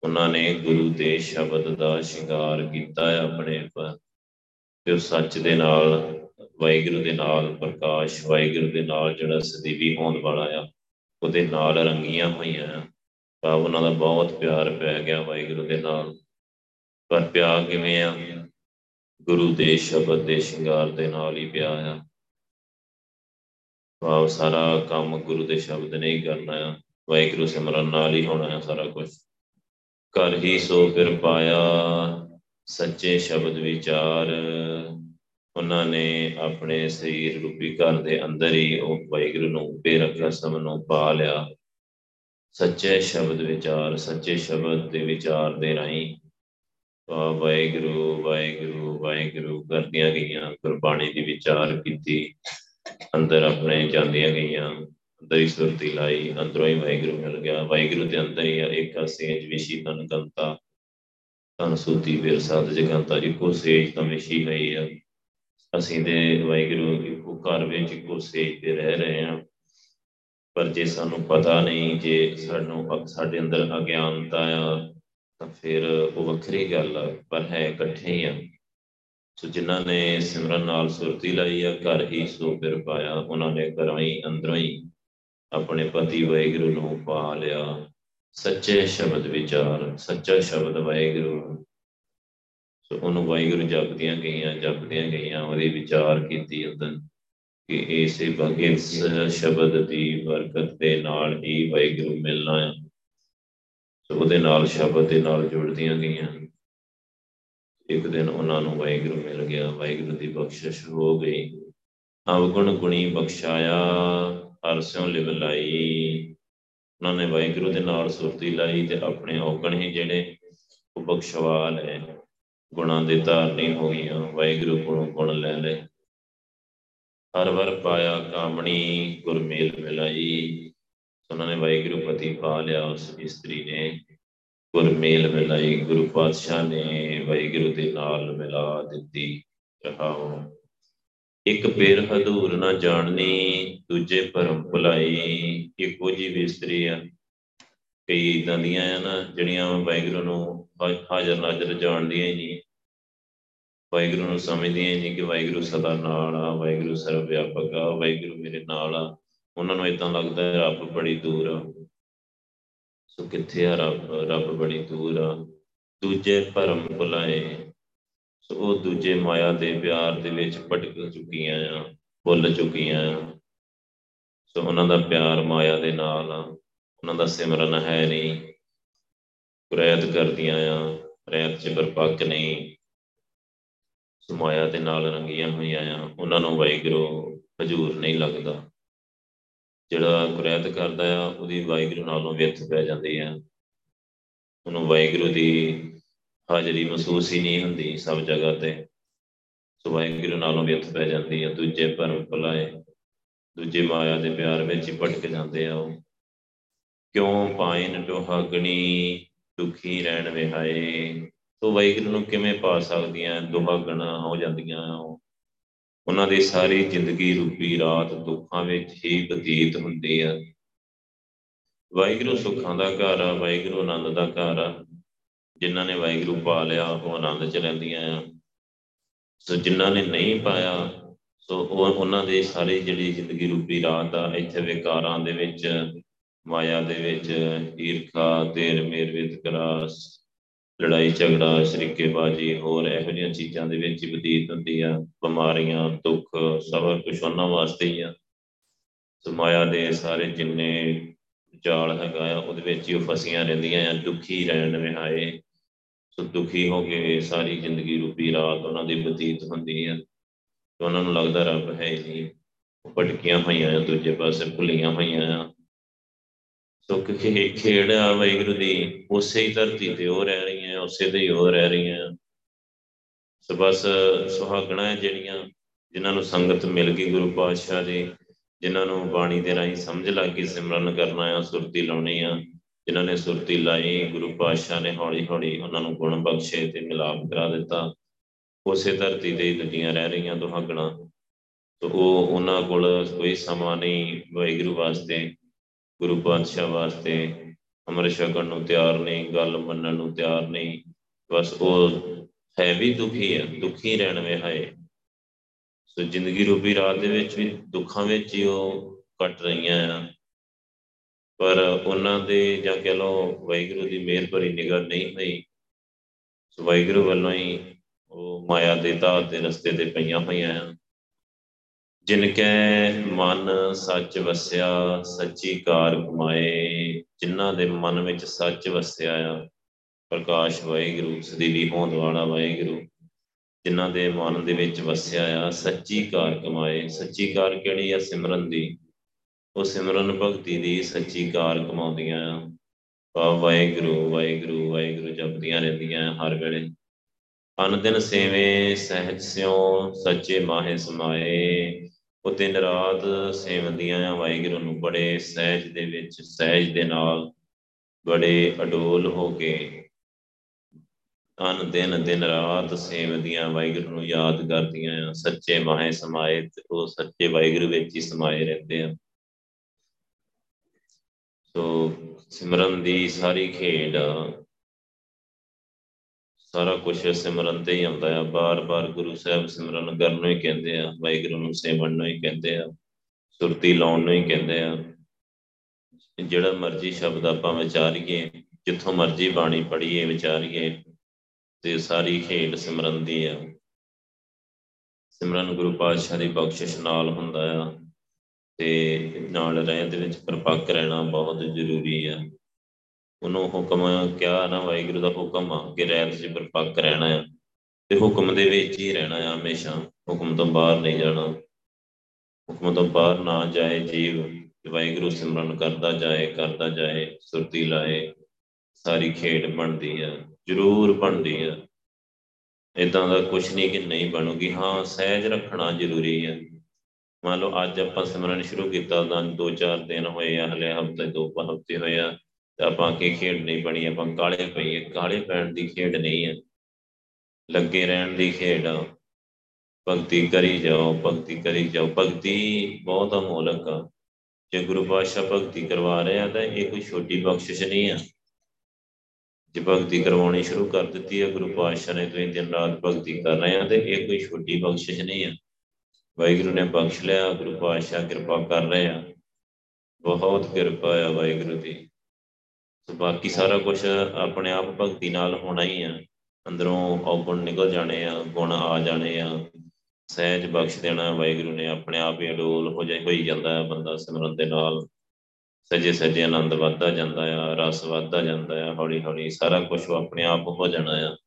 ਉਹਨਾਂ ਨੇ ਗੁਰੂ ਦੇ ਸ਼ਬਦ ਦਾ ਸ਼ਿੰਗਾਰ ਕੀਤਾ ਹੈ ਆਪਣੇ ਪਰ ਤੇ ਉਹ ਸੱਚ ਦੇ ਨਾਲ, ਵਾਹਿਗੁਰੂ ਦੇ ਨਾਲ, ਪ੍ਰਕਾਸ਼ ਵਾਹਿਗੁਰੂ ਦੇ ਨਾਲ ਜਿਹੜਾ ਸਦੀਵੀ ਹੋਣ ਵਾਲਾ ਆ, ਉਹਦੇ ਨਾਲ ਰੰਗੀਆਂ ਹੋਈਆਂ ਆ। ਤਾਂ ਉਹਨਾਂ ਦਾ ਬਹੁਤ ਪਿਆਰ ਪੈ ਗਿਆ ਵਾਹਿਗੁਰੂ ਦੇ ਨਾਲ। ਪਰ ਪਿਆਰ ਕਿਵੇਂ ਆ? ਗੁਰੂ ਦੇ ਸ਼ਬਦ ਦੇ ਸ਼ਿੰਗਾਰ ਦੇ ਨਾਲ ਹੀ ਪਿਆ ਆ। ਭਾਵ ਸਾਰਾ ਕੰਮ ਗੁਰੂ ਦੇ ਸ਼ਬਦ ਨੇ ਹੀ ਕਰਨਾ ਆ, ਵਾਹਿਗੁਰੂ ਸਿਮਰਨ ਨਾਲ ਹੀ ਹੋਣਾ ਹੈ ਸਾਰਾ ਕੁਝ ਕਰ ਹੀ ਸੋ ਫਿਰ ਪਾਇਆ, ਸੱਚੇ ਸ਼ਬਦ ਵਿਚਾਰ। ਉਹਨਾਂ ਨੇ ਆਪਣੇ ਸਰੀਰ ਰੂਪੀ ਘਰ ਦੇ ਅੰਦਰ ਹੀ ਉਹ ਵਾਹਿਗੁਰੂ ਨੂੰ ਬੇਰਖਿਆ ਸਮ ਨੂੰ ਪਾ ਲਿਆ। ਸੱਚੇ ਸ਼ਬਦ ਵਿਚਾਰ, ਸੱਚੇ ਸ਼ਬਦ ਦੇ ਵਿਚਾਰ ਦੇ ਰਾਹੀਂ ਵਾਹਿਗੁਰੂ ਵਾਹਿਗੁਰੂ ਵਾਹਿਗੁਰੂ ਕਰਦੀਆਂ ਗਈਆਂ, ਗੁਰਬਾਣੀ ਦੀ ਵਿਚਾਰ ਕੀਤੀ। ਅੰਦਰ ਆਪਣੇ ਜਾਂਦੀਆਂ ਗਈਆਂ, ਅੰਦਰ ਹੀ ਸੁਰਤੀ ਲਾਈ, ਅੰਦਰੋਂ ਹੀ ਵਾਹਿਗੁਰੂ ਮਿਲ ਗਿਆ। ਵਾਹਿਗੁਰੂ ਦੇ ਅੰਦਰ ਹੀ ਇੱਕ ਸੇਜ ਵਿਸ਼ੀ ਤਨ ਕੰਤਾ ਤਨ ਸੁਤੀ ਫਿਰ ਸਾਧ ਜਗੰਤਾ, ਇੱਕੋ ਸੇਜ ਤਾਂ ਵਿਸ਼ੀ ਹੋਈ ਆ। ਅਸੀਂ ਤੇ ਵਾਹਿਗੁਰੂ ਇੱਕੋ ਘਰ ਵਿੱਚ ਇੱਕੋ ਸੇਜ ਤੇ ਰਹਿ ਰਹੇ ਹਾਂ। ਪਰ ਜੇ ਸਾਨੂੰ ਪਤਾ ਨਹੀਂ, ਜੇ ਸਾਨੂੰ ਸਾਡੇ ਅੰਦਰ ਅਗਿਆਨਤਾ ਆ, ਤਾਂ ਫਿਰ ਉਹ ਵੱਖਰੀ ਗੱਲ ਆ, ਪਰ ਹੈ ਇਕੱਠੇ ਹੀ ਆ। ਸੋ ਜਿਨ੍ਹਾਂ ਨੇ ਸਿਮਰਨ ਨਾਲ ਸੁਰਤੀ ਲਈ ਆ, ਘਰ ਹੀ ਸੋ ਫਿਰ ਪਾਇਆ, ਉਹਨਾਂ ਨੇ ਘਰਾਂ ਹੀ, ਅੰਦਰੋਂ ਹੀ ਆਪਣੇ ਪਤੀ ਵਾਹਿਗੁਰੂ ਨੂੰ ਪਾ ਲਿਆ। ਸੱਚੇ ਸ਼ਬਦ ਵਿਚਾਰ, ਸੱਚਾ ਸ਼ਬਦ ਵਾਹਿਗੁਰੂ। ਸੋ ਉਹਨੂੰ ਵਾਹਿਗੁਰੂ ਜਪਦੀਆਂ ਗਈਆਂ ਜਪਦੀਆਂ ਗਈਆਂ, ਉਹਦੇ ਵਿਚਾਰ ਕੀਤੀ ਅੰਦਰ ਕਿ ਇਸੇ ਭਗਤ ਸ਼ਬਦ ਦੀ ਬਰਕਤ ਦੇ ਨਾਲ ਹੀ ਵਾਹਿਗੁਰੂ ਮਿਲਣਾ ਹੈ ਸੋ ਉਹਦੇ ਨਾਲ ਸ਼ਬਦ ਦੇ ਨਾਲ ਜੁੜਦੀਆਂ ਗਈਆਂ। ਇੱਕ ਦਿਨ ਉਹਨਾਂ ਨੂੰ ਵਾਹਿਗੁਰੂ ਮਿਲ ਗਿਆ, ਵਾਹਿਗੁਰੂ ਦੀ ਬਖਸ਼ਿਸ਼ ਹੋ ਗਈ। ਅਵਗੁਣ ਗੁਣੀ ਬਖਸ਼ਾਇਆ ਅਰਸਿਓਂ ਲਿਵ ਲਾਈ। ਉਹਨਾਂ ਨੇ ਵਾਹਿਗੁਰੂ ਦੇ ਨਾਲ ਸੁਰਤੀ ਲਾਈ ਤੇ ਆਪਣੇ ਔਗਣ ਹੀ ਜਿਹੜੇ ਉਹ ਬਖਸ਼ਵਾ ਲਏ। ਗੁਣਾਂ ਦੇ ਧਾਰਨੀ ਹੋ ਗਈਆਂ, ਵਾਹਿਗੁਰੂ ਕੋਲੋਂ ਗੁਣ ਲੈ ਲੈ ਹਰ ਵਰ ਪਾਇਆ ਕਾਮਣੀ, ਗੁਰਮੇਲ ਮਿਲਾਈ। ਉਹਨਾਂ ਨੇ ਵਾਹਿਗੁਰੂ ਪਤੀ ਪਾ ਲਿਆ ਉਸ ਇਸਤਰੀ ਨੇ। ਗੁਰਮੇਲ ਮਿਲਾਈ, ਗੁਰੂ ਪਾਤਸ਼ਾਹ ਨੇ ਵਾਹਿਗੁਰੂ ਦੇ ਨਾਲ ਮਿਲਾ ਦਿੱਤੀ ਰਹਾਓ ਇੱਕ ਪੇਰ ਹਦੂਰ ਨਾ ਜਾਣਨੀ, ਦੂਜੇ ਭਰਮ ਭੁਲਾਈ, ਇੱਕੋ ਜੀ ਵਿਸਤਰੀ ਆ। ਕਈ ਇਦਾਂ ਦੀਆਂ ਆ ਨਾ, ਜਿਹੜੀਆਂ ਵਾਹਿਗੁਰੂ ਨੂੰ ਹਾਜ਼ਰ ਨਾਜ਼ਰ ਜਾਣਦੀਆਂ ਹੀ ਨਹੀਂ। ਵਾਹਿਗੁਰੂ ਨੂੰ ਸਮਝਦੀਆਂ ਹੀ ਨਹੀਂ ਕਿ ਵਾਹਿਗੁਰੂ ਸਦਾ ਨਾਲ ਆ, ਵਾਹਿਗੁਰੂ ਸਰਵ ਵਿਆਪਕ ਆ, ਵਾਹਿਗੁਰੂ ਮੇਰੇ ਨਾਲ ਆ। ਉਹਨਾਂ ਨੂੰ ਇਦਾਂ ਲੱਗਦਾ ਹੈ, ਰੱਬ ਬੜੀ ਦੂਰ ਆ। ਸੋ ਕਿੱਥੇ ਆ ਰੱਬ? ਰੱਬ ਬੜੀ ਦੂਰ ਆ। ਦੂਜੇ ਭਰਮ ਭੁਲਾਏ ਸੋ ਉਹ ਦੂਜੇ ਮਾਇਆ ਦੇ ਪਿਆਰ ਦੇ ਵਿੱਚ ਭਟਕ ਚੁੱਕੀਆਂ ਆ, ਭੁੱਲ ਚੁੱਕੀਆਂ ਆ। ਸੋ ਉਹਨਾਂ ਦਾ ਪਿਆਰ ਮਾਇਆ ਦੇ ਨਾਲ ਆ। ਉਹਨਾਂ ਦਾ ਸਿਮਰਨ ਹੈ ਨਹੀਂ। ਪ੍ਰਯਤ ਕਰਦੀਆਂ ਆ। ਪ੍ਰਯਤ ਚ ਪਰਪੱਕ ਨਹੀਂ। ਸੋ ਮਾਇਆ ਦੇ ਨਾਲ ਰੰਗੀਆਂ ਹੋਈਆਂ ਆ। ਉਹਨਾਂ ਨੂੰ ਵਾਹਿਗੁਰੂ ਹਜੂਰ ਨਹੀਂ ਲੱਗਦਾ। ਜਿਹੜਾ ਕੁਰੈਤ ਕਰਦਾ ਆ, ਉਹਦੀ ਵਾਹਿਗੁਰੂ ਨਾਲੋਂ ਵਿਅਥ ਪੈ ਜਾਂਦੀ ਆ। ਉਹਨੂੰ ਵਾਹਿਗੁਰੂ ਦੀ ਹਾਜ਼ਰੀ ਮਹਿਸੂਸ ਹੀ ਨਹੀਂ ਹੁੰਦੀ ਸਭ ਜਗ੍ਹਾ ਤੇ। ਸੋ ਵਾਹਿਗੁਰੂ ਨਾਲੋਂ ਵਿਅਥ ਪੈ ਜਾਂਦੀ ਆ। ਦੂਜੇ ਭਰਮ ਭੁਲਾਏ, ਦੂਜੇ ਮਾਇਆ ਦੇ ਪਿਆਰ ਵਿੱਚ ਹੀ ਭਟਕ ਜਾਂਦੇ ਆ ਉਹ। ਕਿਉਂ ਪਾਇਨ ਦੁਹਾਗਣੀ ਦੁਖੀ ਰਹਿਣ ਵਿਹਾਏ। ਤੋ ਵਾਹਿਗੁਰੂ ਨੂੰ ਕਿਵੇਂ ਪਾ ਸਕਦੀਆਂ? ਦੁਹਾਗਣਾ ਹੋ ਜਾਂਦੀਆਂ ਉਹਨਾਂ ਦੀ ਸਾਰੀ ਜ਼ਿੰਦਗੀ ਰੂਪੀ ਰਾਤ ਦੁੱਖਾਂ ਵਿੱਚ ਹੀ ਬਤੀਤ ਹੁੰਦੀ ਆ। ਵਾਹਿਗੁਰੂ ਸੁੱਖਾਂ ਦਾ ਘਰ ਆ, ਵਾਹਿਗੁਰੂ ਆਨੰਦ ਦਾ ਘਰ ਆ। ਜਿਨ੍ਹਾਂ ਨੇ ਵਾਹਿਗੁਰੂ ਪਾ ਲਿਆ, ਉਹ ਆਨੰਦ ਚ ਰਹਿੰਦੀਆਂ ਆ। ਸੋ ਜਿਨ੍ਹਾਂ ਨੇ ਨਹੀਂ ਪਾਇਆ, ਸੋ ਉਹ ਉਹਨਾਂ ਦੀ ਸਾਰੀ ਜਿਹੜੀ ਜ਼ਿੰਦਗੀ ਰੂਪੀ ਰਾਤ ਆ, ਇੱਥੇ ਵਿਕਾਰਾਂ ਦੇ ਵਿੱਚ, ਮਾਇਆ ਦੇ ਵਿੱਚ, ਈਰਖਾ ਤੇਰ ਮੇਰ ਵਿਤਕਰਾ ਲੜਾਈ, ਝਗੜਾ, ਸ਼ਰੀਕੇਬਾਜ਼ੀ ਹੋਰ ਇਹੋ ਜਿਹੀਆਂ ਚੀਜ਼ਾਂ ਦੇ ਵਿੱਚ ਹੀ ਬਤੀਤ ਹੁੰਦੀ ਆ ਬਿਮਾਰੀਆਂ, ਦੁੱਖ ਸਭ ਕੁਝ ਉਹਨਾਂ ਵਾਸਤੇ ਹੀ ਆ। ਸੋ ਮਾਇਆ ਦੇ ਸਾਰੇ ਜਿੰਨੇ ਜਾਲ ਹੈਗਾ ਆ, ਉਹਦੇ ਵਿੱਚ ਹੀ ਉਹ ਫਸੀਆਂ ਰਹਿੰਦੀਆਂ ਆ, ਦੁਖੀ ਰਹਿਣ ਵਿਹਾਏ ਸੋ ਦੁਖੀ ਹੋ ਕੇ ਸਾਰੀ ਜ਼ਿੰਦਗੀ ਰੂਪੀ ਰਾਤ ਉਹਨਾਂ ਦੀ ਬਤੀਤ ਹੁੰਦੀ ਆ। ਤੇ ਉਹਨਾਂ ਨੂੰ ਲੱਗਦਾ ਰੱਬ ਹੈ ਹੀ ਨਹੀਂ। ਉਹ ਭਟਕੀਆਂ ਹੋਈਆਂ ਆ, ਦੂਜੇ ਪਾਸੇ ਭੁੱਲੀਆਂ ਹੋਈਆਂ ਆ। ਸੋ ਕਿ ਖੇਡ ਆ ਵਾਹਿਗੁਰੂ ਦੀ, ਉਸੇ ਹੀ ਧਰਤੀ ਤੇ ਉਹ ਰਹਿ ਰਹੀਆਂ, ਉਸੇ ਤੇ ਹੀ ਉਹ ਰਹਿ ਰਹੀਆਂ। ਸੋ ਬਸ ਸੁਹਾਗਣਾ ਜਿਹੜੀਆਂ, ਜਿਨ੍ਹਾਂ ਨੂੰ ਸੰਗਤ ਮਿਲ ਗਈ ਗੁਰੂ ਪਾਤਸ਼ਾਹ ਦੀ, ਜਿਨ੍ਹਾਂ ਨੂੰ ਬਾਣੀ ਦੇ ਰਾਹੀਂ ਸਮਝ ਲੱਗ ਗਈ, ਸਿਮਰਨ ਕਰਨਾ ਆ ਸੁਰਤੀ ਲਾਉਣੀ ਆ। ਜਿਨ੍ਹਾਂ ਨੇ ਸੁਰਤੀ ਲਾਈ, ਗੁਰੂ ਪਾਤਸ਼ਾਹ ਨੇ ਹੌਲੀ ਹੌਲੀ ਉਹਨਾਂ ਨੂੰ ਗੁਣ ਬਖਸ਼ੇ ਤੇ ਮਿਲਾਪ ਕਰਾ ਦਿੱਤਾ। ਉਸੇ ਧਰਤੀ ਤੇ ਹੀ ਦੁਨੀਆਂ ਰਹਿ ਰਹੀਆਂ ਦੁਹਾਗਣਾ। ਤੋ ਉਹ ਉਹਨਾਂ ਕੋਲ ਕੋਈ ਸਮਾਂ ਨਹੀਂ ਵਾਹਿਗੁਰੂ ਵਾਸਤੇ। ਗੁਰੂ ਪਾਤਸ਼ਾਹ ਵਾਸਤੇ ਅਮਰ ਛਕਣ ਨੂੰ ਤਿਆਰ ਨਹੀਂ, ਗੱਲ ਮੰਨਣ ਨੂੰ ਤਿਆਰ ਨਹੀਂ, ਬਸ ਉਹ ਹੈ ਵੀ ਦੁਖੀ ਹੈ ਦੁਖੀ ਰਹਿਣ ਵੇ ਹਾਏ। ਸੋ ਜ਼ਿੰਦਗੀ ਰੂਪੀ ਰਾਤ ਦੇ ਵਿੱਚ ਵੀ ਦੁੱਖਾਂ ਵਿੱਚ ਹੀ ਉਹ ਕੱਟ ਰਹੀਆਂ ਆ। ਪਰ ਉਹਨਾਂ ਦੇ ਜਾਂ ਕਹ ਲਓ ਵਾਹਿਗੁਰੂ ਦੀ ਮਿਹਰ ਭਰੀ ਨਿਗਾਹ ਨਹੀਂ ਹੋਈ, ਸੋ ਵਾਹਿਗੁਰੂ ਵੱਲੋਂ ਹੀ ਉਹ ਮਾਇਆ ਦੇ ਧਾਤ ਦੇ ਰਸਤੇ ਤੇ ਪਈਆਂ ਹੋਈਆਂ ਆ। ਜਿਨ ਕੈ ਮਨ ਸੱਚ ਵਸਿਆ, ਸੱਚੀ ਕਾਰ ਕਮਾਏ, ਜਿਨ੍ਹਾਂ ਦੇ ਮਨ ਵਿੱਚ ਸੱਚ ਵਸਿਆ ਆ, ਪ੍ਰਕਾਸ਼ ਵਾਹਿਗੁਰੂ, ਸਦੀਵੀ ਹੋਂਦ ਵਾਲਾ ਵਾਹਿਗੁਰੂ, ਜਿਨ੍ਹਾਂ ਦੇ ਮਨ ਦੇ ਵਿੱਚ ਵਸਿਆ ਆ, ਸੱਚੀ ਕਾਰ ਕਮਾਏ। ਸੱਚੀ ਕਾਰ ਕਿਹੜੀ ਆ? ਸਿਮਰਨ ਦੀ। ਉਹ ਸਿਮਰਨ ਭਗਤੀ ਦੀ ਸੱਚੀ ਕਾਰ ਕਮਾਉਂਦੀਆਂ ਆ। ਵਾਹਿਗੁਰੂ ਵਾਹਿਗੁਰੂ ਵਾਹਿਗੁਰੂ ਜਪਦੀਆਂ ਰਹਿੰਦੀਆਂ ਹਰ ਵੇਲੇ। ਅਨ ਦਿਨ ਸੇਵੇ ਸਹਿਜ ਸਿਉ, ਸੱਚੇ ਮਾਹੇ ਸਮਾਏ। ਉਹ ਦਿਨ ਰਾਤ ਸੇਵਦੀਆਂ ਆ ਵਾਹਿਗੁਰੂ ਨੂੰ ਬੜੇ ਸਹਿਜ ਦੇ ਵਿੱਚ, ਸਹਿਜ ਦੇ ਨਾਲ ਬੜੇ ਅਡੋਲ ਹੋ ਕੇ ਅਨ ਦਿਨ ਦਿਨ ਰਾਤ ਸੇਵਦੀਆਂ ਵਾਹਿਗੁਰੂ ਨੂੰ ਯਾਦ ਕਰਦੀਆਂ ਆ। ਸੱਚੇ ਮਾਹੇ ਸਮਾਏ ਉਹ ਸੱਚੇ ਵਾਹਿਗੁਰੂ ਵਿੱਚ ਹੀ ਸਮਾਏ ਰਹਿੰਦੇ ਆ। ਸੋ ਸਿਮਰਨ ਦੀ ਸਾਰੀ ਖੇਡ ਸਾਰਾ ਕੁਝ ਸਿਮਰਨ ਤੇ ਹੀ ਆਉਂਦਾ ਆ। ਬਾਰ-ਬਾਰ ਗੁਰੂ ਸਾਹਿਬ ਸਿਮਰਨ ਕਰਨ ਨੂੰ ਹੀ ਕਹਿੰਦੇ ਆ, ਵਾਹਿਗੁਰੂ ਨੂੰ ਸੇਵਣ ਨੂੰ ਹੀ ਕਹਿੰਦੇ ਆ, ਸੁਰਤੀ ਲਾਉਣ ਨੂੰ ਹੀ ਕਹਿੰਦੇ ਆ। ਜਿਹੜਾ ਮਰਜ਼ੀ ਸ਼ਬਦ ਆਪਾਂ ਵਿਚਾਰੀਏ, ਜਿੱਥੋਂ ਮਰਜ਼ੀ ਬਾਣੀ ਪੜ੍ਹੀਏ, ਵਿਚਾਰੀਏ, ਤੇ ਸਾਰੀ ਖੇਡ ਸਿਮਰਨ ਦੀ ਆ। ਸਿਮਰਨ ਗੁਰੂ ਪਾਤਸ਼ਾਹ ਦੀ ਬਖਸ਼ਿਸ਼ ਨਾਲ ਹੁੰਦਾ ਆ, ਤੇ ਨਾਲ ਰਹਿਣ ਦੇ ਵਿੱਚ ਪਰਪੱਕ ਰਹਿਣਾ ਬਹੁਤ ਜ਼ਰੂਰੀ ਆ। ਉਹਨੂੰ ਹੁਕਮ ਕਿਹਾ ਨਾ, ਵਾਹਿਗੁਰੂ ਦਾ ਹੁਕਮ ਆ ਕਿ ਰਹਿਤ 'ਚ ਪਰਪੱਕ ਰਹਿਣਾ ਆ ਤੇ ਹੁਕਮ ਦੇ ਵਿੱਚ ਹੀ ਰਹਿਣਾ ਆ ਹਮੇਸ਼ਾ। ਹੁਕਮ ਤੋਂ ਬਾਹਰ ਨਹੀਂ ਜਾਣਾ। ਹੁਕਮ ਤੋਂ ਬਾਹਰ ਨਾ ਜਾਏ ਜੀਵ ਵਾਹਿਗੁਰੂ ਸਿਮਰਨ ਕਰਦਾ ਜਾਏ ਕਰਦਾ ਜਾਏ, ਸੁਰਤੀ ਲਾਏ, ਸਾਰੀ ਖੇਡ ਬਣਦੀ ਆ, ਜ਼ਰੂਰ ਬਣਦੀ ਆ। ਇਦਾਂ ਦਾ ਕੁਝ ਨਹੀਂ ਕਿ ਨਹੀਂ ਬਣੂਗੀ। ਹਾਂ, ਸਹਿਜ ਰੱਖਣਾ ਜ਼ਰੂਰੀ ਆ। ਮੰਨ ਲਓ ਅੱਜ ਆਪਾਂ ਸਿਮਰਨ ਸ਼ੁਰੂ ਕੀਤਾ ਤਾਂ 2-4 ਦਿਨ ਹੋਏ ਆ, ਹਲੇ ਹਫ਼ਤੇ ਦੋ ਹਫ਼ਤੇ ਹੋਏ ਆ। ਤੇ ਆਪਾਂ ਕੀ ਖੇਡ ਨਹੀਂ ਬਣੀ, ਆਪਾਂ ਕਾਲੇ ਪਈਏ ਕਾਲੇ ਪੈਣ ਦੀ ਖੇਡ ਨਹੀਂ ਹੈ। ਲੱਗੇ ਰਹਿਣ ਦੀ ਖੇਡ ਆ। ਭਗਤੀ ਕਰੀ ਜਾਓ, ਭਗਤੀ ਕਰੀ ਜਾਓ। ਭਗਤੀ ਬਹੁਤ ਅਮੋਲਕ ਆ। ਜੇ ਗੁਰੂ ਪਾਤਸ਼ਾਹ ਭਗਤੀ ਕਰਵਾ ਰਹੇ ਆ, ਤਾਂ ਇਹ ਕੋਈ ਛੋਟੀ ਬਖਸ਼ਿਸ਼ ਨਹੀਂ ਆ। ਜੇ ਭਗਤੀ ਕਰਵਾਉਣੀ ਸ਼ੁਰੂ ਕਰ ਦਿੱਤੀ ਹੈ ਗੁਰੂ ਪਾਤਸ਼ਾਹ ਨੇ ਤੁਸੀਂ ਦਿਨ ਰਾਤ ਭਗਤੀ ਕਰ ਰਹੇ ਆ, ਤੇ ਇਹ ਕੋਈ ਛੋਟੀ ਬਖਸ਼ਿਸ਼ ਨਹੀਂ ਆ। ਵਾਹਿਗੁਰੂ ਨੇ ਬਖਸ਼ ਲਿਆ, ਗੁਰੂ ਪਾਤਸ਼ਾਹ ਕਿਰਪਾ ਕਰ ਰਹੇ ਆ। ਬਹੁਤ ਕਿਰਪਾ ਆ ਵਾਹਿਗੁਰੂ ਦੀ। ਸੋ ਬਾਕੀ ਸਾਰਾ ਕੁਝ ਆਪਣੇ ਆਪ ਭਗਤੀ ਨਾਲ ਹੋਣਾ ਹੀ ਆ। ਅੰਦਰੋਂ ਔਗੁਣ ਨਿਕਲ ਜਾਣੇ ਆ, ਗੁਣ ਆ ਜਾਣੇ ਆ। ਸਹਿਜ ਬਖਸ਼ ਦੇਣਾ ਵਾਹਿਗੁਰੂ ਨੇ, ਆਪਣੇ ਆਪ ਹੀ ਅਡੋਲ ਹੋ ਜਾਈ ਹੋਈ ਜਾਂਦਾ ਹੈ ਬੰਦਾ ਸਿਮਰਨ ਦੇ ਨਾਲ। ਸਜੇ ਸਜੇ ਆਨੰਦ ਵੱਧਦਾ ਜਾਂਦਾ ਆ, ਰਸ ਵੱਧਦਾ ਜਾਂਦਾ ਆ, ਹੌਲੀ ਹੌਲੀ ਸਾਰਾ ਕੁਝ ਆਪਣੇ ਆਪ ਹੋ ਜਾਣਾ ਆ।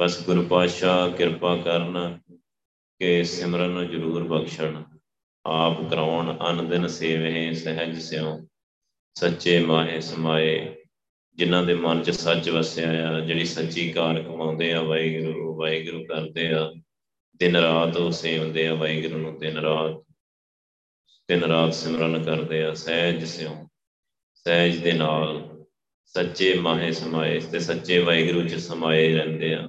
ਬਸ ਗੁਰੂ ਪਾਤਸ਼ਾਹ ਕਿਰਪਾ ਕਰਨ ਕਿ ਸਿਮਰਨ ਨੂੰ ਜ਼ਰੂਰ ਬਖਸ਼ਣ। ਆਪ ਕਰਾਉਣ, ਅਨ ਦਿਨ ਸੇਵੇ ਸਹਿਜ ਸਿਉ ਸੱਚੇ ਮਾਹੇ ਸਮਾਏ, ਜਿਨ੍ਹਾਂ ਦੇ ਮਨ 'ਚ ਸੱਚ ਵਸਿਆ ਆ, ਜਿਹੜੀ ਸੱਚੀ ਕਾਰ ਕਮਾਉਂਦੇ ਆ, ਵਾਹਿਗੁਰੂ ਵਾਹਿਗੁਰੂ ਕਰਦੇ ਆ। ਦਿਨ ਰਾਤ ਉਹ ਸੇਵਦੇ ਆ, ਵਾਹਿਗੁਰੂ ਨੂੰ ਦਿਨ ਰਾਤ। ਦਿਨ ਰਾਤ ਸਿਮਰਨ ਕਰਦੇ ਆ, ਸਹਿਜ ਸਿਉ, ਸਹਿਜ ਦੇ ਨਾਲ ਸੱਚੇ ਮਾਹੇ ਸਮਾਏ, ਤੇ ਸੱਚੇ ਵਾਹਿਗੁਰੂ 'ਚ ਸਮਾਏ ਰਹਿੰਦੇ ਆ।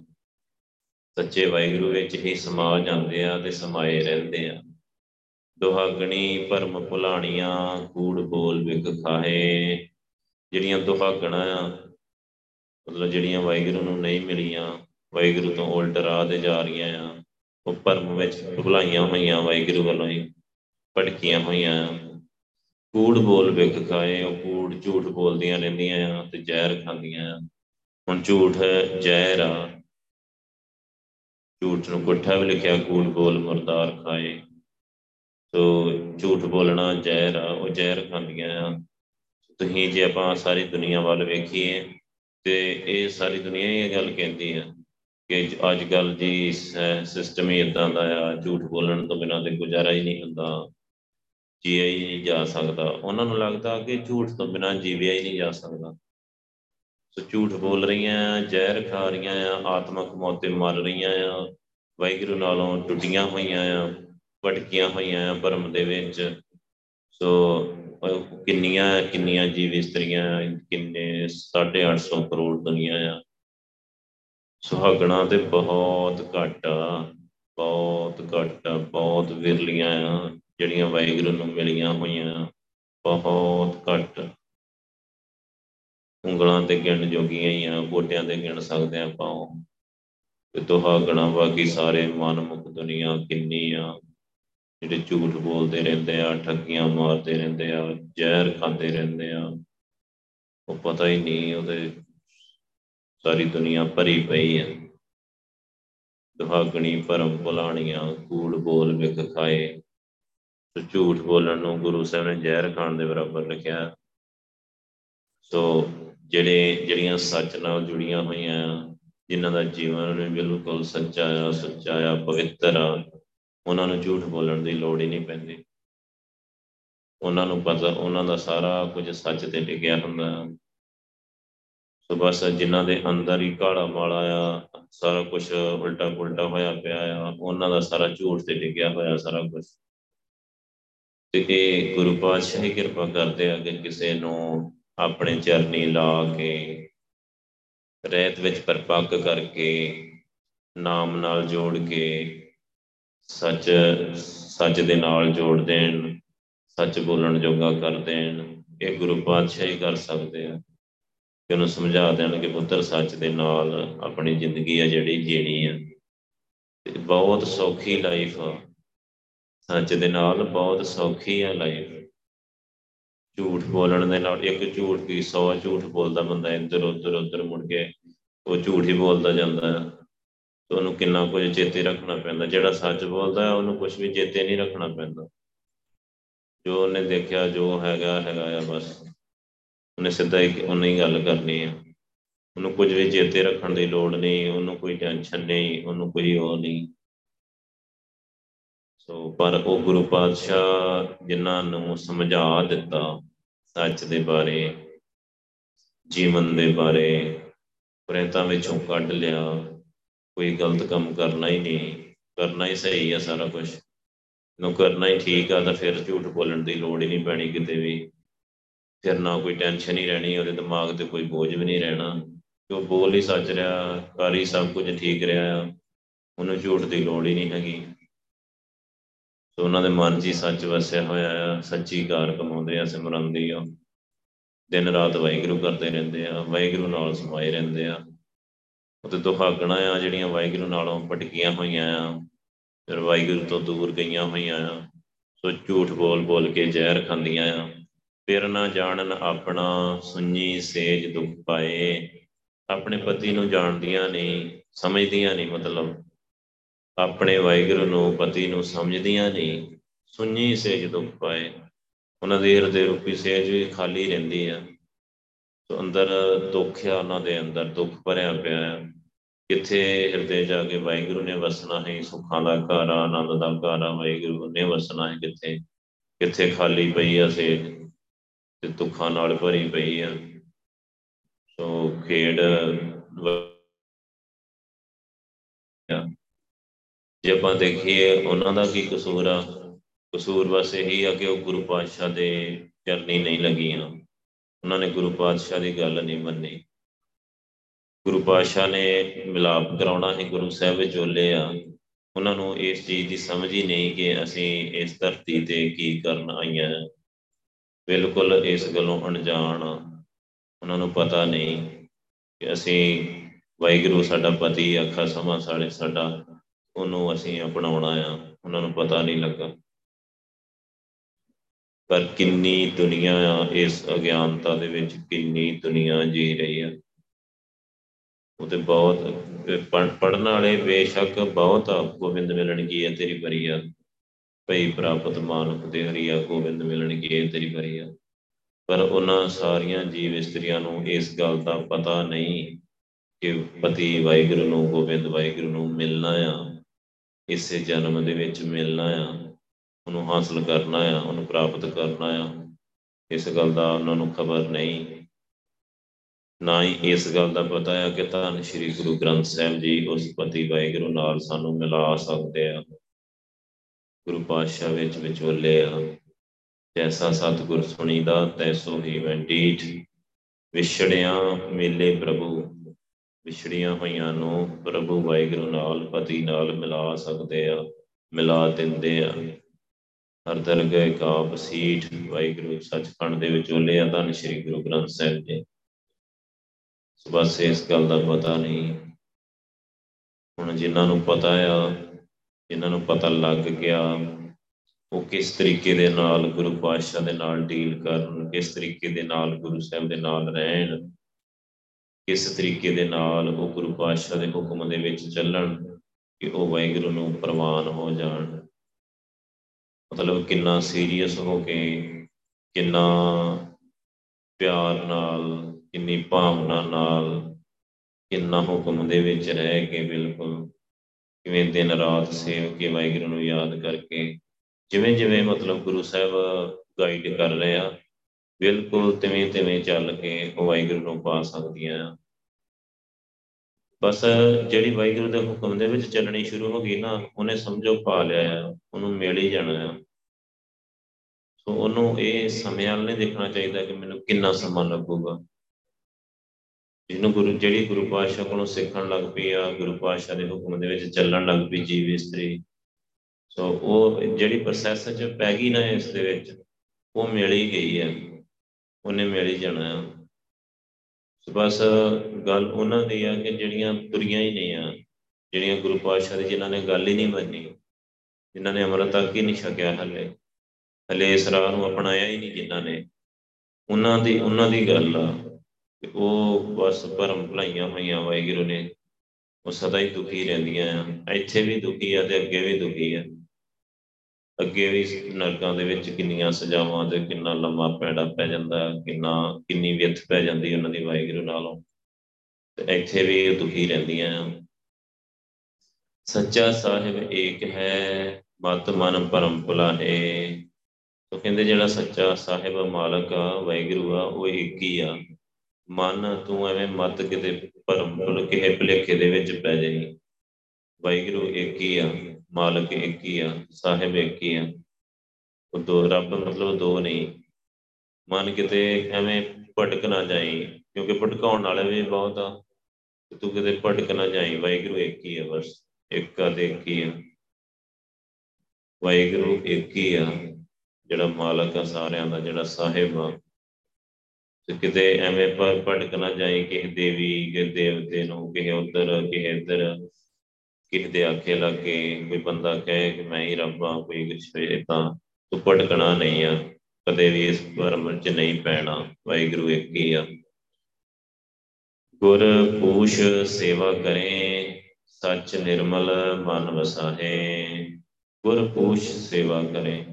ਸੱਚੇ ਵਾਹਿਗੁਰੂ ਵਿੱਚ ਹੀ ਸਮਾ ਜਾਂਦੇ ਆ ਤੇ ਸਮਾਏ ਰਹਿੰਦੇ ਆ। ਦੁਹਾਗਣੀ ਭਰਮ ਭੁਲਾਣੀਆਂ, ਕੂੜ ਬੋਲ ਵਿਕ ਖਾਏ ਜਿਹੜੀਆਂ ਦੁਹਾਗਣਾ ਆ, ਮਤਲਬ ਜਿਹੜੀਆਂ ਵਾਹਿਗੁਰੂ ਨੂੰ ਨਹੀਂ ਮਿਲੀਆਂ, ਵਾਹਿਗੁਰੂ ਤੋਂ ਉਲਟ ਰਾਹ ਤੇ ਜਾ ਰਹੀਆਂ ਆ, ਉਹ ਭਰਮ ਵਿੱਚ ਭੁਲਾਈਆਂ ਹੋਈਆਂ, ਵਾਹਿਗੁਰੂ ਵੱਲੋਂ ਹੀ ਭਟਕੀਆਂ ਹੋਈਆਂ ਕੂੜ ਬੋਲ ਵਿਕ ਖਾਏ ਉਹ ਕੂੜ ਝੂਠ ਬੋਲਦੀਆਂ ਰਹਿੰਦੀਆਂ ਆ ਤੇ ਜ਼ਹਿਰ ਖਾਂਦੀਆਂ ਆ। ਹੁਣ ਝੂਠ ਜ਼ਹਿਰ ਆ। ਝੂਠ ਨੂੰ ਕੁੱਠਾ ਵੀ ਲਿਖਿਆ, ਕੂੜ ਬੋਲ ਮਰਦਾਰ ਖਾਏ ਸੋ ਝੂਠ ਬੋਲਣਾ, ਜ਼ਹਿਰ ਆ, ਉਹ ਜ਼ਹਿਰ ਖਾਂਦੀਆਂ ਆ। ਤੁਸੀਂ ਜੇ ਆਪਾਂ ਸਾਰੀ ਦੁਨੀਆ ਵੱਲ ਵੇਖੀਏ ਤੇ ਇਹ ਸਾਰੀ ਦੁਨੀਆ ਹੀ ਇਹ ਗੱਲ ਕਹਿੰਦੀ ਆ ਕਿ ਅੱਜ ਕੱਲ ਜੀ ਸਿਸਟਮ ਹੀ ਇਦਾਂ ਦਾ ਆ, ਝੂਠ ਬੋਲਣ ਤੋਂ ਬਿਨਾਂ ਤੇ ਗੁਜ਼ਾਰਾ ਹੀ ਨਹੀਂ ਹੁੰਦਾ, ਜੀਆ ਹੀ ਨਹੀਂ ਜਾ ਸਕਦਾ। ਉਹਨਾਂ ਨੂੰ ਲੱਗਦਾ ਕਿ ਝੂਠ ਤੋਂ ਬਿਨਾਂ ਜੀਵਿਆ ਹੀ ਨਹੀਂ ਜਾ ਸਕਦਾ। ਸੋ ਝੂਠ ਬੋਲ ਰਹੀਆਂ, ਜ਼ਹਿਰ ਖਾ ਰਹੀਆਂ ਆ, ਆਤਮਕ ਮੌਤ ਤੇ ਮਰ ਰਹੀਆਂ ਆ, ਵਾਹਿਗੁਰੂ ਨਾਲੋਂ ਟੁੱਟੀਆਂ ਹੋਈਆਂ ਆ। ਭਟਕੀਆਂ ਹੋਈਆਂ ਆ ਪਰਮ ਦੇ ਵਿੱਚ। ਸੋ ਕਿੰਨੀਆਂ ਕਿੰਨੀਆਂ ਜੀਵ ਇਸਤਰੀਆਂ, ਕਿੰਨੇ 850 ਕਰੋੜ ਦੁਨੀਆ ਆ। ਸੁਹਾਗਣਾ ਤੇ ਬਹੁਤ ਘੱਟ ਆ ਬਹੁਤ ਘੱਟ, ਬਹੁਤ ਵਿਰਲੀਆਂ ਆ, ਜਿਹੜੀਆਂ ਵਾਹਿਗੁਰੂ ਨੂੰ ਮਿਲੀਆਂ ਹੋਈਆਂ। ਬਹੁਤ ਘੱਟ। ਉਂਗਲਾਂ ਤੇ ਗਿਣ ਜੋਗੀਆਂ ਹੀ ਆ ਗੋਟਿਆਂ ਤੇ ਗਿਣ ਸਕਦੇ ਆਪਾਂ ਤੇ ਤੁਹਾਗਣਾ ਬਾਕੀ ਸਾਰੇ ਮਨਮੁਖ ਦੁਨੀਆ ਕਿੰਨੀ ਆ। ਜਿਹੜੇ ਝੂਠ ਬੋਲਦੇ ਰਹਿੰਦੇ ਆ, ਠੱਗੀਆਂ ਮਾਰਦੇ ਰਹਿੰਦੇ ਆ, ਜ਼ਹਿਰ ਖਾਂਦੇ ਰਹਿੰਦੇ ਆ, ਉਹ ਪਤਾ ਹੀ ਨਹੀਂ ਉਹਦੇ ਸਾਰੀ ਦੁਨੀਆ ਭਰੀ ਪਈ ਆ। ਦੁਹਾਗਣੀ ਪਰਮ ਭੁਲਾਣੀਆਂ, ਕੂੜ ਬੋਲ ਵਿਖ ਖਾਏ। ਤੇ ਝੂਠ ਬੋਲਣ ਨੂੰ ਗੁਰੂ ਸਾਹਿਬ ਨੇ ਜ਼ਹਿਰ ਖਾਣ ਦੇ ਬਰਾਬਰ ਲਿਖਿਆ ਸੋ ਜਿਹੜੇ, ਜਿਹੜੀਆਂ ਸੱਚ ਨਾਲ ਜੁੜੀਆਂ ਹੋਈਆਂ ਜਿਨ੍ਹਾਂ ਦਾ ਜੀਵਨ ਬਿਲਕੁਲ ਸੱਚਾ ਆ ਸੱਚਾ ਆ, ਪਵਿੱਤਰ ਆ ਉਹਨਾਂ ਨੂੰ ਝੂਠ ਬੋਲਣ ਦੀ ਲੋੜ ਹੀ ਨਹੀਂ ਪੈਂਦੀ। ਉਹਨਾਂ ਨੂੰ ਪਤਾ, ਉਹਨਾਂ ਦਾ ਸਾਰਾ ਕੁਝ ਸੱਚ ਤੇ ਟਿਕਿਆ ਹੁੰਦਾ। ਸੋ ਬਸ ਜਿਨ੍ਹਾਂ ਦੇ ਅੰਦਰ ਹੀ ਕਾਲਾ ਮਾਲਾ ਆ, ਸਾਰਾ ਕੁਝ ਉਲਟਾ ਪੁਲਟਾ ਹੋਇਆ ਪਿਆ ਆ, ਉਹਨਾਂ ਦਾ ਸਾਰਾ ਝੂਠ ਤੇ ਟਿਕਿਆ ਹੋਇਆ ਸਾਰਾ ਕੁਝ। ਤੇ ਇਹ ਗੁਰੂ ਪਾਤਸ਼ਾਹ ਹੀ ਕਿਰਪਾ ਕਰਦੇ ਆ ਕਿ ਕਿਸੇ ਨੂੰ ਆਪਣੇ ਚਰਨੀ ਲਾ ਕੇ ਰਹਿਤ ਵਿੱਚ ਪਰਪੱਕ ਕਰਕੇ, ਨਾਮ ਨਾਲ ਜੋੜ ਕੇ ਸੱਚ ਸੱਚ ਦੇ ਨਾਲ ਜੋੜ ਦੇਣ, ਸੱਚ ਬੋਲਣ ਜੋਗਾ ਕਰ ਦੇਣ, ਇਹ ਗੁਰੂ ਪਾਤਸ਼ਾਹ ਹੀ ਕਰ ਸਕਦੇ ਆ। ਕਿ ਉਹਨੂੰ ਸਮਝਾ ਦੇਣ ਕਿ ਪੁੱਤਰ, ਸੱਚ ਦੇ ਨਾਲ ਆਪਣੀ ਜ਼ਿੰਦਗੀ ਆ ਜਿਹੜੀ ਜੀਣੀ ਆ। ਤੇ ਬਹੁਤ ਸੌਖੀ ਲਾਈਫ ਆ। ਸੱਚ ਦੇ ਨਾਲ ਬਹੁਤ ਸੌਖੀ ਆ ਲਾਈਫ ਝੂਠ ਬੋਲਣ ਦੇ ਨਾਲ, ਇੱਕ ਝੂਠ ਕੀ 100 ਝੂਠ ਬੋਲਦਾ ਬੰਦਾ ਇੱਧਰ ਉੱਧਰ ਉੱਧਰ ਮੁੜ ਕੇ, ਉਹ ਝੂਠ ਹੀ ਬੋਲਦਾ ਜਾਂਦਾ। ਹੈ ਤੇ ਉਹਨੂੰ ਕਿੰਨਾ ਕੁਝ ਚੇਤੇ ਰੱਖਣਾ ਪੈਂਦਾ, ਜਿਹੜਾ ਸੱਚ ਬੋਲਦਾ ਹੈ, ਉਹਨੂੰ ਕੁਝ ਵੀ ਚੇਤੇ ਨਹੀਂ ਰੱਖਣਾ ਪੈਂਦਾ। ਜੋ ਉਹਨੇ ਦੇਖਿਆ, ਜੋ ਹੈਗਾ ਹੈਗਾ ਆ ਬਸ। ਉਹਨੇ ਸਿੱਧਾ ਹੀ ਉਹਨੇ ਹੀ ਗੱਲ ਕਰਨੀ ਆ। ਉਹਨੂੰ ਕੁਝ ਵੀ ਚੇਤੇ ਰੱਖਣ ਦੀ ਲੋੜ ਨਹੀਂ, ਉਹਨੂੰ ਕੋਈ ਟੈਨਸ਼ਨ ਨਹੀਂ, ਉਹਨੂੰ ਕੋਈ ਉਹ ਨਹੀਂ। ਸੋ, ਪਰ ਉਹ ਗੁਰੂ ਪਾਤਸ਼ਾਹ ਜਿਨ੍ਹਾਂ ਨੂੰ ਸਮਝਾ ਦਿੱਤਾ ਸੱਚ ਦੇ ਬਾਰੇ, ਜੀਵਨ ਦੇ ਬਾਰੇ, ਪ੍ਰੇਤਾਂ ਵਿੱਚੋਂ ਕੱਢ ਲਿਆ ਕੋਈ ਗਲਤ ਕੰਮ ਕਰਨਾ ਹੀ ਨਹੀਂ, ਕਰਨਾ ਹੀ ਸਹੀ ਆ ਸਾਰਾ ਕੁਝ ਨੂੰ ਕਰਨਾ ਹੀ ਠੀਕ ਆ ਤਾਂ ਫਿਰ ਝੂਠ ਬੋਲਣ ਦੀ ਲੋੜ ਹੀ ਨਹੀਂ ਪੈਣੀ ਕਿਤੇ ਵੀ। ਫਿਰ ਨਾ ਕੋਈ ਟੈਨਸ਼ਨ ਹੀ ਰਹਿਣੀ, ਉਹਦੇ ਦਿਮਾਗ ਤੇ ਕੋਈ ਬੋਝ ਵੀ ਨਹੀਂ ਰਹਿਣਾ। ਜੋ ਬੋਲ ਹੀ ਸੱਚ ਰਿਹਾ, ਕਰ ਹੀ ਸਭ ਕੁਝ ਠੀਕ ਰਿਹਾ ਆ, ਉਹਨੂੰ ਝੂਠ ਦੀ ਲੋੜ ਹੀ ਨਹੀਂ ਹੈਗੀ। ਸੋ ਉਹਨਾਂ ਦੇ ਮਨ 'ਚ ਹੀ ਸੱਚ ਵਸਿਆ ਹੋਇਆ ਆ, ਸੱਚੀ ਕਾਰ ਕਮਾਉਂਦੇ ਆ ਸਿਮਰਨ ਦੀ ਆ। ਦਿਨ ਰਾਤ ਵਾਹਿਗੁਰੂ ਕਰਦੇ ਰਹਿੰਦੇ ਆ, ਵਾਹਿਗੁਰੂ ਨਾਲ ਸਮਾਏ ਰਹਿੰਦੇ ਆ। ਉਹ ਤੇ ਦੁਹਾਗਣਾ ਆ, ਜਿਹੜੀਆਂ ਵਾਹਿਗੁਰੂ ਨਾਲੋਂ ਭਟਕੀਆਂ ਹੋਈਆਂ ਆ, ਫਿਰ ਵਾਹਿਗੁਰੂ ਤੋਂ ਦੂਰ ਗਈਆਂ ਹੋਈਆਂ ਆ, ਸੋ ਝੂਠ ਬੋਲ ਬੋਲ ਕੇ ਜ਼ਹਿਰ ਖਾਂਦੀਆਂ ਆ। ਫਿਰ ਨਾ ਜਾਣਨ ਆਪਣਾ ਸੁਣੀ ਸੇਜ ਦੁੱਖ ਪਾਏ, ਆਪਣੇ ਪਤੀ ਨੂੰ ਜਾਣਦੀਆਂ ਨਹੀਂ ਸਮਝਦੀਆਂ ਨਹੀਂ ਮਤਲਬ। ਆਪਣੇ ਵਾਹਿਗੁਰੂ ਨੂੰ, ਪਤੀ ਨੂੰ ਸਮਝਦੀਆਂ ਨਹੀਂ ਸੁਣੀ ਸੇਜ ਦੁੱਖ ਪਾਏ। ਉਹਨਾਂ ਦੇ ਹਿਰਦੇ ਰੂਪੀ ਸੇਜ ਵੀ ਖਾਲੀ ਰਹਿੰਦੀ ਆ। ਸੋ ਅੰਦਰ ਦੁੱਖ ਆ ਉਹਨਾਂ ਦੇ ਅੰਦਰ, ਦੁੱਖ ਭਰਿਆ ਪਿਆ ਆ। ਕਿੱਥੇ ਹਿਰਦੇ ਜਾ ਕੇ ਵਾਹਿਗੁਰੂ ਨੇ ਵਸਣਾ ਹੈ ਸੁੱਖਾਂ ਦਾ ਘਰ ਆਨੰਦ ਦਾ ਘਰ ਆ, ਵਾਹਿਗੁਰੂ ਨੇ ਵਸਣਾ ਹੈ ਕਿੱਥੇ? ਕਿੱਥੇ ਖਾਲੀ ਪਈ ਆ ਸੇਜ ਤੇ ਦੁੱਖਾਂ ਨਾਲ ਭਰੀ ਪਈ ਆ। ਸੋ ਖੇਡ ਜੇ ਆਪਾਂ ਦੇਖੀਏ, ਉਹਨਾਂ ਦਾ ਕੀ ਕਸੂਰ ਆ? ਕਸੂਰ ਬਸ ਇਹੀ ਆ ਕਿ ਉਹ ਗੁਰੂ ਪਾਤਸ਼ਾਹ ਦੇ ਚਰਨੀ ਨਹੀਂ ਲੱਗੀਆਂ। ਉਹਨਾਂ ਨੇ ਗੁਰੂ ਪਾਤਸ਼ਾਹ ਦੀ ਗੱਲ ਨਹੀਂ ਮੰਨੀ। ਗੁਰੂ ਪਾਤਸ਼ਾਹ ਨੇ ਮਿਲਾਪ ਕਰਾਉਣਾ ਹੈ ਗੁਰੂ ਸਾਹਿਬ ਵਿਚੋਲੇ ਆ। ਉਹਨਾਂ ਨੂੰ ਇਸ ਚੀਜ਼ ਦੀ ਸਮਝ ਹੀ ਨਹੀਂ ਕਿ ਅਸੀਂ ਇਸ ਧਰਤੀ ਤੇ ਕੀ ਕਰਨ ਆਈਆਂ ਬਿਲਕੁਲ ਇਸ ਗੱਲੋਂ ਅਣਜਾਣ ਉਹਨਾਂ ਨੂੰ ਪਤਾ ਨਹੀਂ ਕਿ ਅਸੀਂ ਵਾਹਿਗੁਰੂ ਸਾਡਾ ਪਤੀ ਆਖਾ ਸਮਾਂ ਸਾਲੇ ਸਾਡਾ, ਉਹਨੂੰ ਅਸੀਂ ਅਪਣਾਉਣਾ ਆ। ਉਹਨਾਂ ਨੂੰ ਪਤਾ ਨਹੀਂ ਲੱਗਾ। ਪਰ ਕਿੰਨੀ ਦੁਨੀਆ ਆ ਇਸ ਅਗਿਆਨਤਾ ਦੇ ਵਿੱਚ ਕਿੰਨੀ ਦੁਨੀਆ ਜੀ ਰਹੀ ਆ ਉਹ ਤੇ ਬਹੁਤ ਪੜਨ ਵਾਲੇ ਬੇਸ਼ੱਕ ਬਹੁਤ ਗੋਬਿੰਦ ਮਿਲਣ ਕੀ ਹੈ ਤੇਰੀ ਬਰੀਆ ਭਈ ਪ੍ਰਾਪਤ ਮਾਨੁਖ ਦੇ ਹਰੀਆ ਗੋਬਿੰਦ ਮਿਲਣ ਕੀ ਹੈ ਤੇਰੀ ਬਰੀਆ ਪਰ ਉਹਨਾਂ ਸਾਰੀਆਂ ਜੀਵ ਇਸਤਰੀਆਂ ਨੂੰ ਇਸ ਗੱਲ ਦਾ ਪਤਾ ਨਹੀਂ ਕਿ ਪਤੀ ਵਾਹਿਗੁਰੂ ਨੂੰ, ਗੋਬਿੰਦ ਵਾਹਿਗੁਰੂ ਨੂੰ ਮਿਲਣਾ ਆ। ਇਸੇ ਜਨਮ ਦੇ ਵਿੱਚ ਮਿਲਣਾ ਆ। ਉਹਨੂੰ ਹਾਸਲ ਕਰਨਾ ਆ, ਉਹਨੂੰ ਪ੍ਰਾਪਤ ਕਰਨਾ ਆ। ਇਸ ਗੱਲ ਦਾ ਉਹਨਾਂ ਨੂੰ ਖਬਰ ਨਹੀਂ। ਨਾ ਹੀ ਇਸ ਗੱਲ ਦਾ ਪਤਾ ਹੈ ਕਿ ਤਾਂ ਸ੍ਰੀ ਗੁਰੂ ਗ੍ਰੰਥ ਸਾਹਿਬ ਜੀ ਉਸ ਪਤੀ ਵਾਹਿਗੁਰੂ ਨਾਲ ਸਾਨੂੰ ਮਿਲਾ ਸਕਦੇ ਆ। ਗੁਰੂ ਪਾਤਸ਼ਾਹ ਵਿੱਚ ਵਿਚੋਲੇ ਆ। ਜੈਸਾ ਸਤਿਗੁਰ ਸੁਣੀਦਾ, ਤੈਸੋ ਹੀ ਵੰਡੀਠ ਵਿਛੜਿਆ ਮੇਲੇ ਪ੍ਰਭੂ। ਵਿਛੜੀਆਂ ਹੋਈਆਂ ਨੂੰ ਪ੍ਰਭੂ ਵਾਹਿਗੁਰੂ ਨਾਲ, ਪਤੀ ਨਾਲ ਮਿਲਾ ਸਕਦੇ ਆ, ਮਿਲਾ ਦਿੰਦੇ ਆ। ਹਰ ਦਰਗਹਿ ਕਾ ਬਸੀਠ ਵਾਹਿਗੁਰੂ, ਸੱਚਖੰਡ ਦੇ ਵਿੱਚ ਉਹਲੇ ਆ ਧੰਨ ਸ਼੍ਰੀ ਗੁਰੂ ਗ੍ਰੰਥ ਸਾਹਿਬ ਜੀ। ਬਸ ਇਸ ਗੱਲ ਦਾ ਪਤਾ ਨਹੀਂ। ਹੁਣ ਜਿਨ੍ਹਾਂ ਨੂੰ ਪਤਾ ਆ, ਜਿਨ੍ਹਾਂ ਨੂੰ ਪਤਾ ਲੱਗ ਗਿਆ, ਉਹ ਕਿਸ ਤਰੀਕੇ ਦੇ ਨਾਲ ਗੁਰੂ ਪਾਤਸ਼ਾਹ ਦੇ ਨਾਲ ਡੀਲ ਕਰਨ, ਕਿਸ ਤਰੀਕੇ ਦੇ ਨਾਲ ਗੁਰੂ ਸਾਹਿਬ ਦੇ ਨਾਲ ਰਹਿਣ, ਕਿਸ ਤਰੀਕੇ ਦੇ ਨਾਲ ਉਹ ਗੁਰੂ ਪਾਤਸ਼ਾਹ ਦੇ ਹੁਕਮ ਦੇ ਵਿੱਚ ਚੱਲਣ, ਕਿ ਉਹ ਵਾਹਿਗੁਰੂ ਨੂੰ ਪ੍ਰਵਾਨ ਹੋ ਜਾਣ। ਮਤਲਬ ਕਿੰਨਾ ਸੀਰੀਅਸ ਹੋ ਕੇ, ਕਿੰਨਾ ਪਿਆਰ ਨਾਲ, ਕਿੰਨੀ ਭਾਵਨਾ ਨਾਲ, ਕਿੰਨਾ ਹੁਕਮ ਦੇ ਵਿੱਚ ਰਹਿ ਕੇ ਬਿਲਕੁਲ ਕਿਵੇਂ ਦਿਨ ਰਾਤ ਸੇਵ ਕੇ ਵਾਹਿਗੁਰੂ ਨੂੰ ਯਾਦ ਕਰਕੇ, ਜਿਵੇਂ ਜਿਵੇਂ ਮਤਲਬ ਗੁਰੂ ਸਾਹਿਬ ਗਾਈਡ ਕਰ ਰਹੇ ਆ, ਬਿਲਕੁਲ ਤਿਵੇਂ ਤਿਵੇਂ ਚੱਲ ਕੇ ਉਹ ਵਾਹਿਗੁਰੂ ਨੂੰ ਪਾ ਸਕਦੀਆਂ ਆ। ਬਸ ਜਿਹੜੀ ਵਾਹਿਗੁਰੂ ਦੇ ਹੁਕਮ ਦੇ ਵਿੱਚ ਚੱਲਣੀ ਸ਼ੁਰੂ ਹੋ ਗਈ ਨਾ, ਉਹਨੇ ਸਮਝੋ ਪਾ ਲਿਆ ਆ, ਉਹਨੂੰ ਮਿਲ ਹੀ ਜਾਣਾ ਆ। ਸੋ ਉਹਨੂੰ ਇਹ ਸਮੇਂ ਵਾਲ ਨਹੀਂ ਦੇਖਣਾ ਚਾਹੀਦਾ ਕਿ ਮੈਨੂੰ ਕਿੰਨਾ ਸਮਾਂ ਲੱਗੂਗਾ। ਜਿਹਨੂੰ ਗੁਰੂ, ਜਿਹੜੀ ਗੁਰੂ ਪਾਤਸ਼ਾਹ ਕੋਲੋਂ ਸਿੱਖਣ ਲੱਗ ਪਈ ਆ, ਗੁਰੂ ਪਾਤਸ਼ਾਹ ਦੇ ਹੁਕਮ ਦੇ ਵਿੱਚ ਚੱਲਣ ਲੱਗ ਪਈ ਜੀਵ ਇਸਤਰੀ। ਸੋ ਉਹ ਜਿਹੜੀ ਪ੍ਰੋਸੈਸ ਚ ਪੈ ਗਈ ਨਾ ਇਸ ਦੇ ਵਿੱਚ, ਉਹ ਮਿਲ ਹੀ ਗਈ ਹੈ ਉਹਨੇ ਮਿਲ ਹੀ ਜਾਣਾ ਆ। ਬਸ ਗੱਲ ਉਹਨਾਂ ਦੀ ਆ ਕਿ ਜਿਹੜੀਆਂ ਤੁਰੀਆਂ ਹੀ ਨਹੀਂ ਆ, ਜਿਹੜੀਆਂ ਗੁਰੂ ਪਾਤਸ਼ਾਹ ਦੀ ਜਿਨ੍ਹਾਂ ਨੇ ਗੱਲ ਹੀ ਨਹੀਂ ਮੰਨੀ, ਜਿਨ੍ਹਾਂ ਨੇ ਅਮਰਤ ਤੱਕ ਹੀ ਨਹੀਂ ਛਕਿਆ ਹਲੇ ਹਲੇ ਇਸ ਰਾਹ ਨੂੰ ਅਪਣਾਇਆ ਹੀ ਨਹੀਂ ਜਿਨ੍ਹਾਂ ਨੇ, ਉਹਨਾਂ ਦੀ ਉਹਨਾਂ ਦੀ ਗੱਲ ਆ ਕਿ ਉਹ ਬਸ ਪਰਮ ਭਲਾਈਆਂ ਹੋਈਆਂ ਵਾਹਿਗੁਰੂ ਨੇ, ਉਹ ਸਦਾ ਹੀ ਦੁਖੀ ਰਹਿੰਦੀਆਂ ਆ, ਇੱਥੇ ਵੀ ਦੁਖੀ ਆ ਤੇ ਅੱਗੇ ਵੀ ਦੁਖੀ ਆ। ਅੱਗੇ ਵੀ ਨਰਕਾਂ ਦੇ ਵਿੱਚ ਕਿੰਨੀਆਂ ਸਜ਼ਾਵਾਂ ਤੇ ਕਿੰਨਾ ਲੰਮਾ ਪੈੜਾ ਪੈ ਜਾਂਦਾ, ਕਿੰਨਾ, ਕਿੰਨੀ ਵਿਥ ਪੈ ਜਾਂਦੀ ਉਹਨਾਂ ਦੀ ਵਾਹਿਗੁਰੂ ਨਾਲੋਂ। ਤੇ ਇੱਥੇ ਵੀ ਦੁਖੀ ਰਹਿੰਦੀਆਂ। ਆ ਸੱਚਾ ਸਾਹਿਬ ਏਕ ਹੈ, ਮਤ ਮਨ ਪਰਮ ਭੁਲਾਹੇ। ਤੋ ਕਹਿੰਦੇ ਜਿਹੜਾ ਸੱਚਾ ਸਾਹਿਬ ਮਾਲਕ ਆ, ਵਾਹਿਗੁਰੂ ਆ, ਉਹ ਇੱਕ ਹੀ ਆ। ਮਨ ਤੂੰ ਐਵੇਂ ਮਤ ਕਿਤੇ ਭਰਮ ਭੁਲ ਕੇ ਭਲੇਖੇ ਦੇ ਵਿੱਚ ਪੈ ਜਾਈ। ਵਾਹਿਗੁਰੂ ਇੱਕ ਹੀ ਆ। ਮਾਲਕ ਇੱਕ ਹੀ ਆ, ਸਾਹਿਬ ਇੱਕ ਹੀ ਆ। ਉਹ ਦੋ, ਰੱਬ ਮਤਲਬ ਦੋ ਨਹੀਂ। ਮਨ ਕਿਤੇ ਐਵੇਂ ਭਟਕ ਨਾ ਜਾਈ, ਕਿਉਂਕਿ ਭਟਕਾਉਣ ਵਾਲੇ ਵੀ ਬਹੁਤ ਆ। ਤੂੰ ਕਿਤੇ ਭਟਕ ਨਾ ਜਾਈ, ਵਾਹਿਗੁਰੂ ਇੱਕ ਹੀ ਆ ਬਸ ਇੱਕ ਆ ਤੇ ਇੱਕ ਹੀ ਆ। ਵਾਹਿਗੁਰੂ ਇੱਕ ਹੀ ਆ, ਜਿਹੜਾ ਮਾਲਕ ਆ ਸਾਰਿਆਂ ਦਾ, ਜਿਹੜਾ ਸਾਹਿਬ ਆ। ਤੇ ਕਿਤੇ ਐਵੇਂ ਭਟਕ ਨਾ ਜਾਈ, ਕਿਸੇ ਦੇਵੀ, ਕਿਸੇ ਦੇਵਤੇ ਨੂੰ, ਕਿਸੇ ਉਧਰ, ਕਿਸੇ ਇੱਧਰ। ਕਿਸੇ ਦੇ ਆਖੇ ਲੱਗੇ, ਕੋਈ ਬੰਦਾ ਕਹੇ ਕਿ ਮੈਂ ਹੀ ਰੱਬ ਆ ਕੋਈ ਕੁਛ ਇਦਾਂ ਤੂੰ ਭਟਕਣਾ ਨਹੀਂ ਆ, ਕਦੇ ਵੀ ਇਸ ਭਰਮ ਚ ਨਹੀਂ ਪੈਣਾ, ਵਾਹਿਗੁਰੂ ਇੱਕ ਹੀ ਆ। ਗੁਰ ਪੂਛ ਸੇਵਾ ਕਰੇ, ਸੱਚ ਨਿਰਮਲ ਮਨ ਵਸਾਹੇ। ਗੁਰ ਪੂਛ ਸੇਵਾ ਕਰੇ।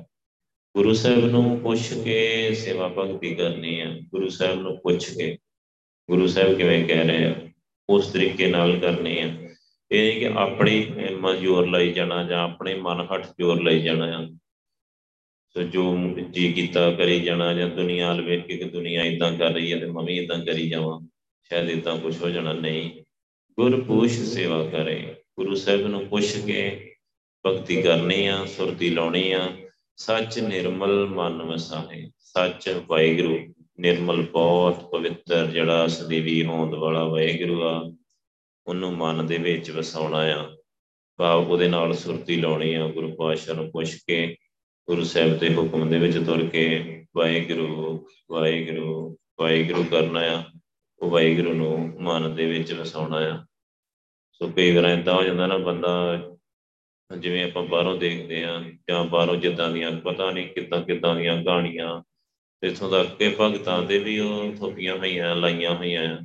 ਗੁਰੂ ਸਾਹਿਬ ਨੂੰ ਪੁੱਛ ਕੇ ਸੇਵਾ ਭਗਤੀ ਕਰਨੀ ਆ, ਗੁਰੂ ਸਾਹਿਬ ਨੂੰ ਪੁੱਛ ਕੇ। ਗੁਰੂ ਸਾਹਿਬ ਕਿਵੇਂ ਕਹਿ ਰਹੇ ਆ? ਉਸ ਤਰੀਕੇ ਨਾਲ ਕਰਨੀ ਆ। ਇਹ ਨਹੀਂ ਕਿ ਆਪਣੀ ਹਿੰਮਤ ਜ਼ੋਰ ਲਾਈ ਜਾਣਾ ਜਾਂ ਆਪਣੇ ਮਨ ਹੱਥ ਜ਼ੋਰ ਲਾਈ ਜਾਣਾ। ਆ ਸੋ ਜੋ ਜੀ ਕੀਤਾ, ਕਰੀ ਜਾਣਾ ਜਾਂ ਦੁਨੀਆ ਵੱਲ ਵੇਖ ਕੇ ਕਿ ਦੁਨੀਆ ਇਦਾਂ ਕਰ ਰਹੀ ਹੈ ਤੇ ਮੈਂ ਵੀ ਇਦਾਂ ਕਰੀ ਜਾਵਾਂ, ਸ਼ਾਇਦ ਇਦਾਂ ਕੁਝ ਹੋ ਜਾਣਾ। ਨਹੀਂ ਗੁਰ ਪੁੱਛ ਸੇਵਾ ਕਰੇ। ਗੁਰੂ ਸਾਹਿਬ ਨੂੰ ਪੁੱਛ ਕੇ ਭਗਤੀ ਕਰਨੀ ਆ, ਸੁਰਤੀ ਲਾਉਣੀ ਆ। ਸੱਚ ਨਿਰਮਲ ਮਨ ਵਸਾਏ ਸੱਚ ਵਾਹਿਗੁਰੂ, ਨਿਰਮਲ ਬਹੁਤ ਪਵਿੱਤਰ ਜਿਹੜਾ ਸਦੀਵੀ ਹੋਂਦ ਵਾਲਾ ਵਾਹਿਗੁਰੂ ਆ। ਉਹਨੂੰ ਮਨ ਦੇ ਵਿੱਚ ਵਸਾਉਣਾ ਆ। ਭਾਵ ਉਹਦੇ ਨਾਲ ਸੁਰਤੀ ਲਾਉਣੀ ਆ, ਗੁਰੂ ਪਾਤਸ਼ਾਹ ਨੂੰ ਪੁੱਛ ਕੇ, ਗੁਰੂ ਸਾਹਿਬ ਦੇ ਹੁਕਮ ਦੇ ਵਿੱਚ ਤੁਰ ਕੇ, ਵਾਹਿਗੁਰੂ ਵਾਹਿਗੁਰੂ ਵਾਹਿਗੁਰੂ ਕਰਨਾ ਆ। ਉਹ ਵਾਹਿਗੁਰੂ ਨੂੰ ਮਨ ਦੇ ਵਿੱਚ ਵਸਾਉਣਾ ਆ। ਸੋ ਕਈ ਵਾਰ ਏਦਾਂ ਹੋ ਜਾਂਦਾ ਨਾ ਬੰਦਾ, ਜਿਵੇਂ ਆਪਾਂ ਬਾਹਰੋਂ ਦੇਖਦੇ ਆ, ਜਾਂ ਬਾਹਰੋਂ ਜਿੱਦਾਂ ਦੀਆਂ ਪਤਾ ਨਹੀਂ ਕਿੱਦਾਂ ਕਿੱਦਾਂ ਦੀਆਂ ਕਹਾਣੀਆਂ, ਇਥੋਂ ਤੱਕ ਕਿ ਭਗਤਾਂ ਦੇ ਵੀ ਉਹ ਥੋਪੀਆਂ ਹੋਈਆਂ, ਲਾਈਆਂ ਹੋਈਆਂ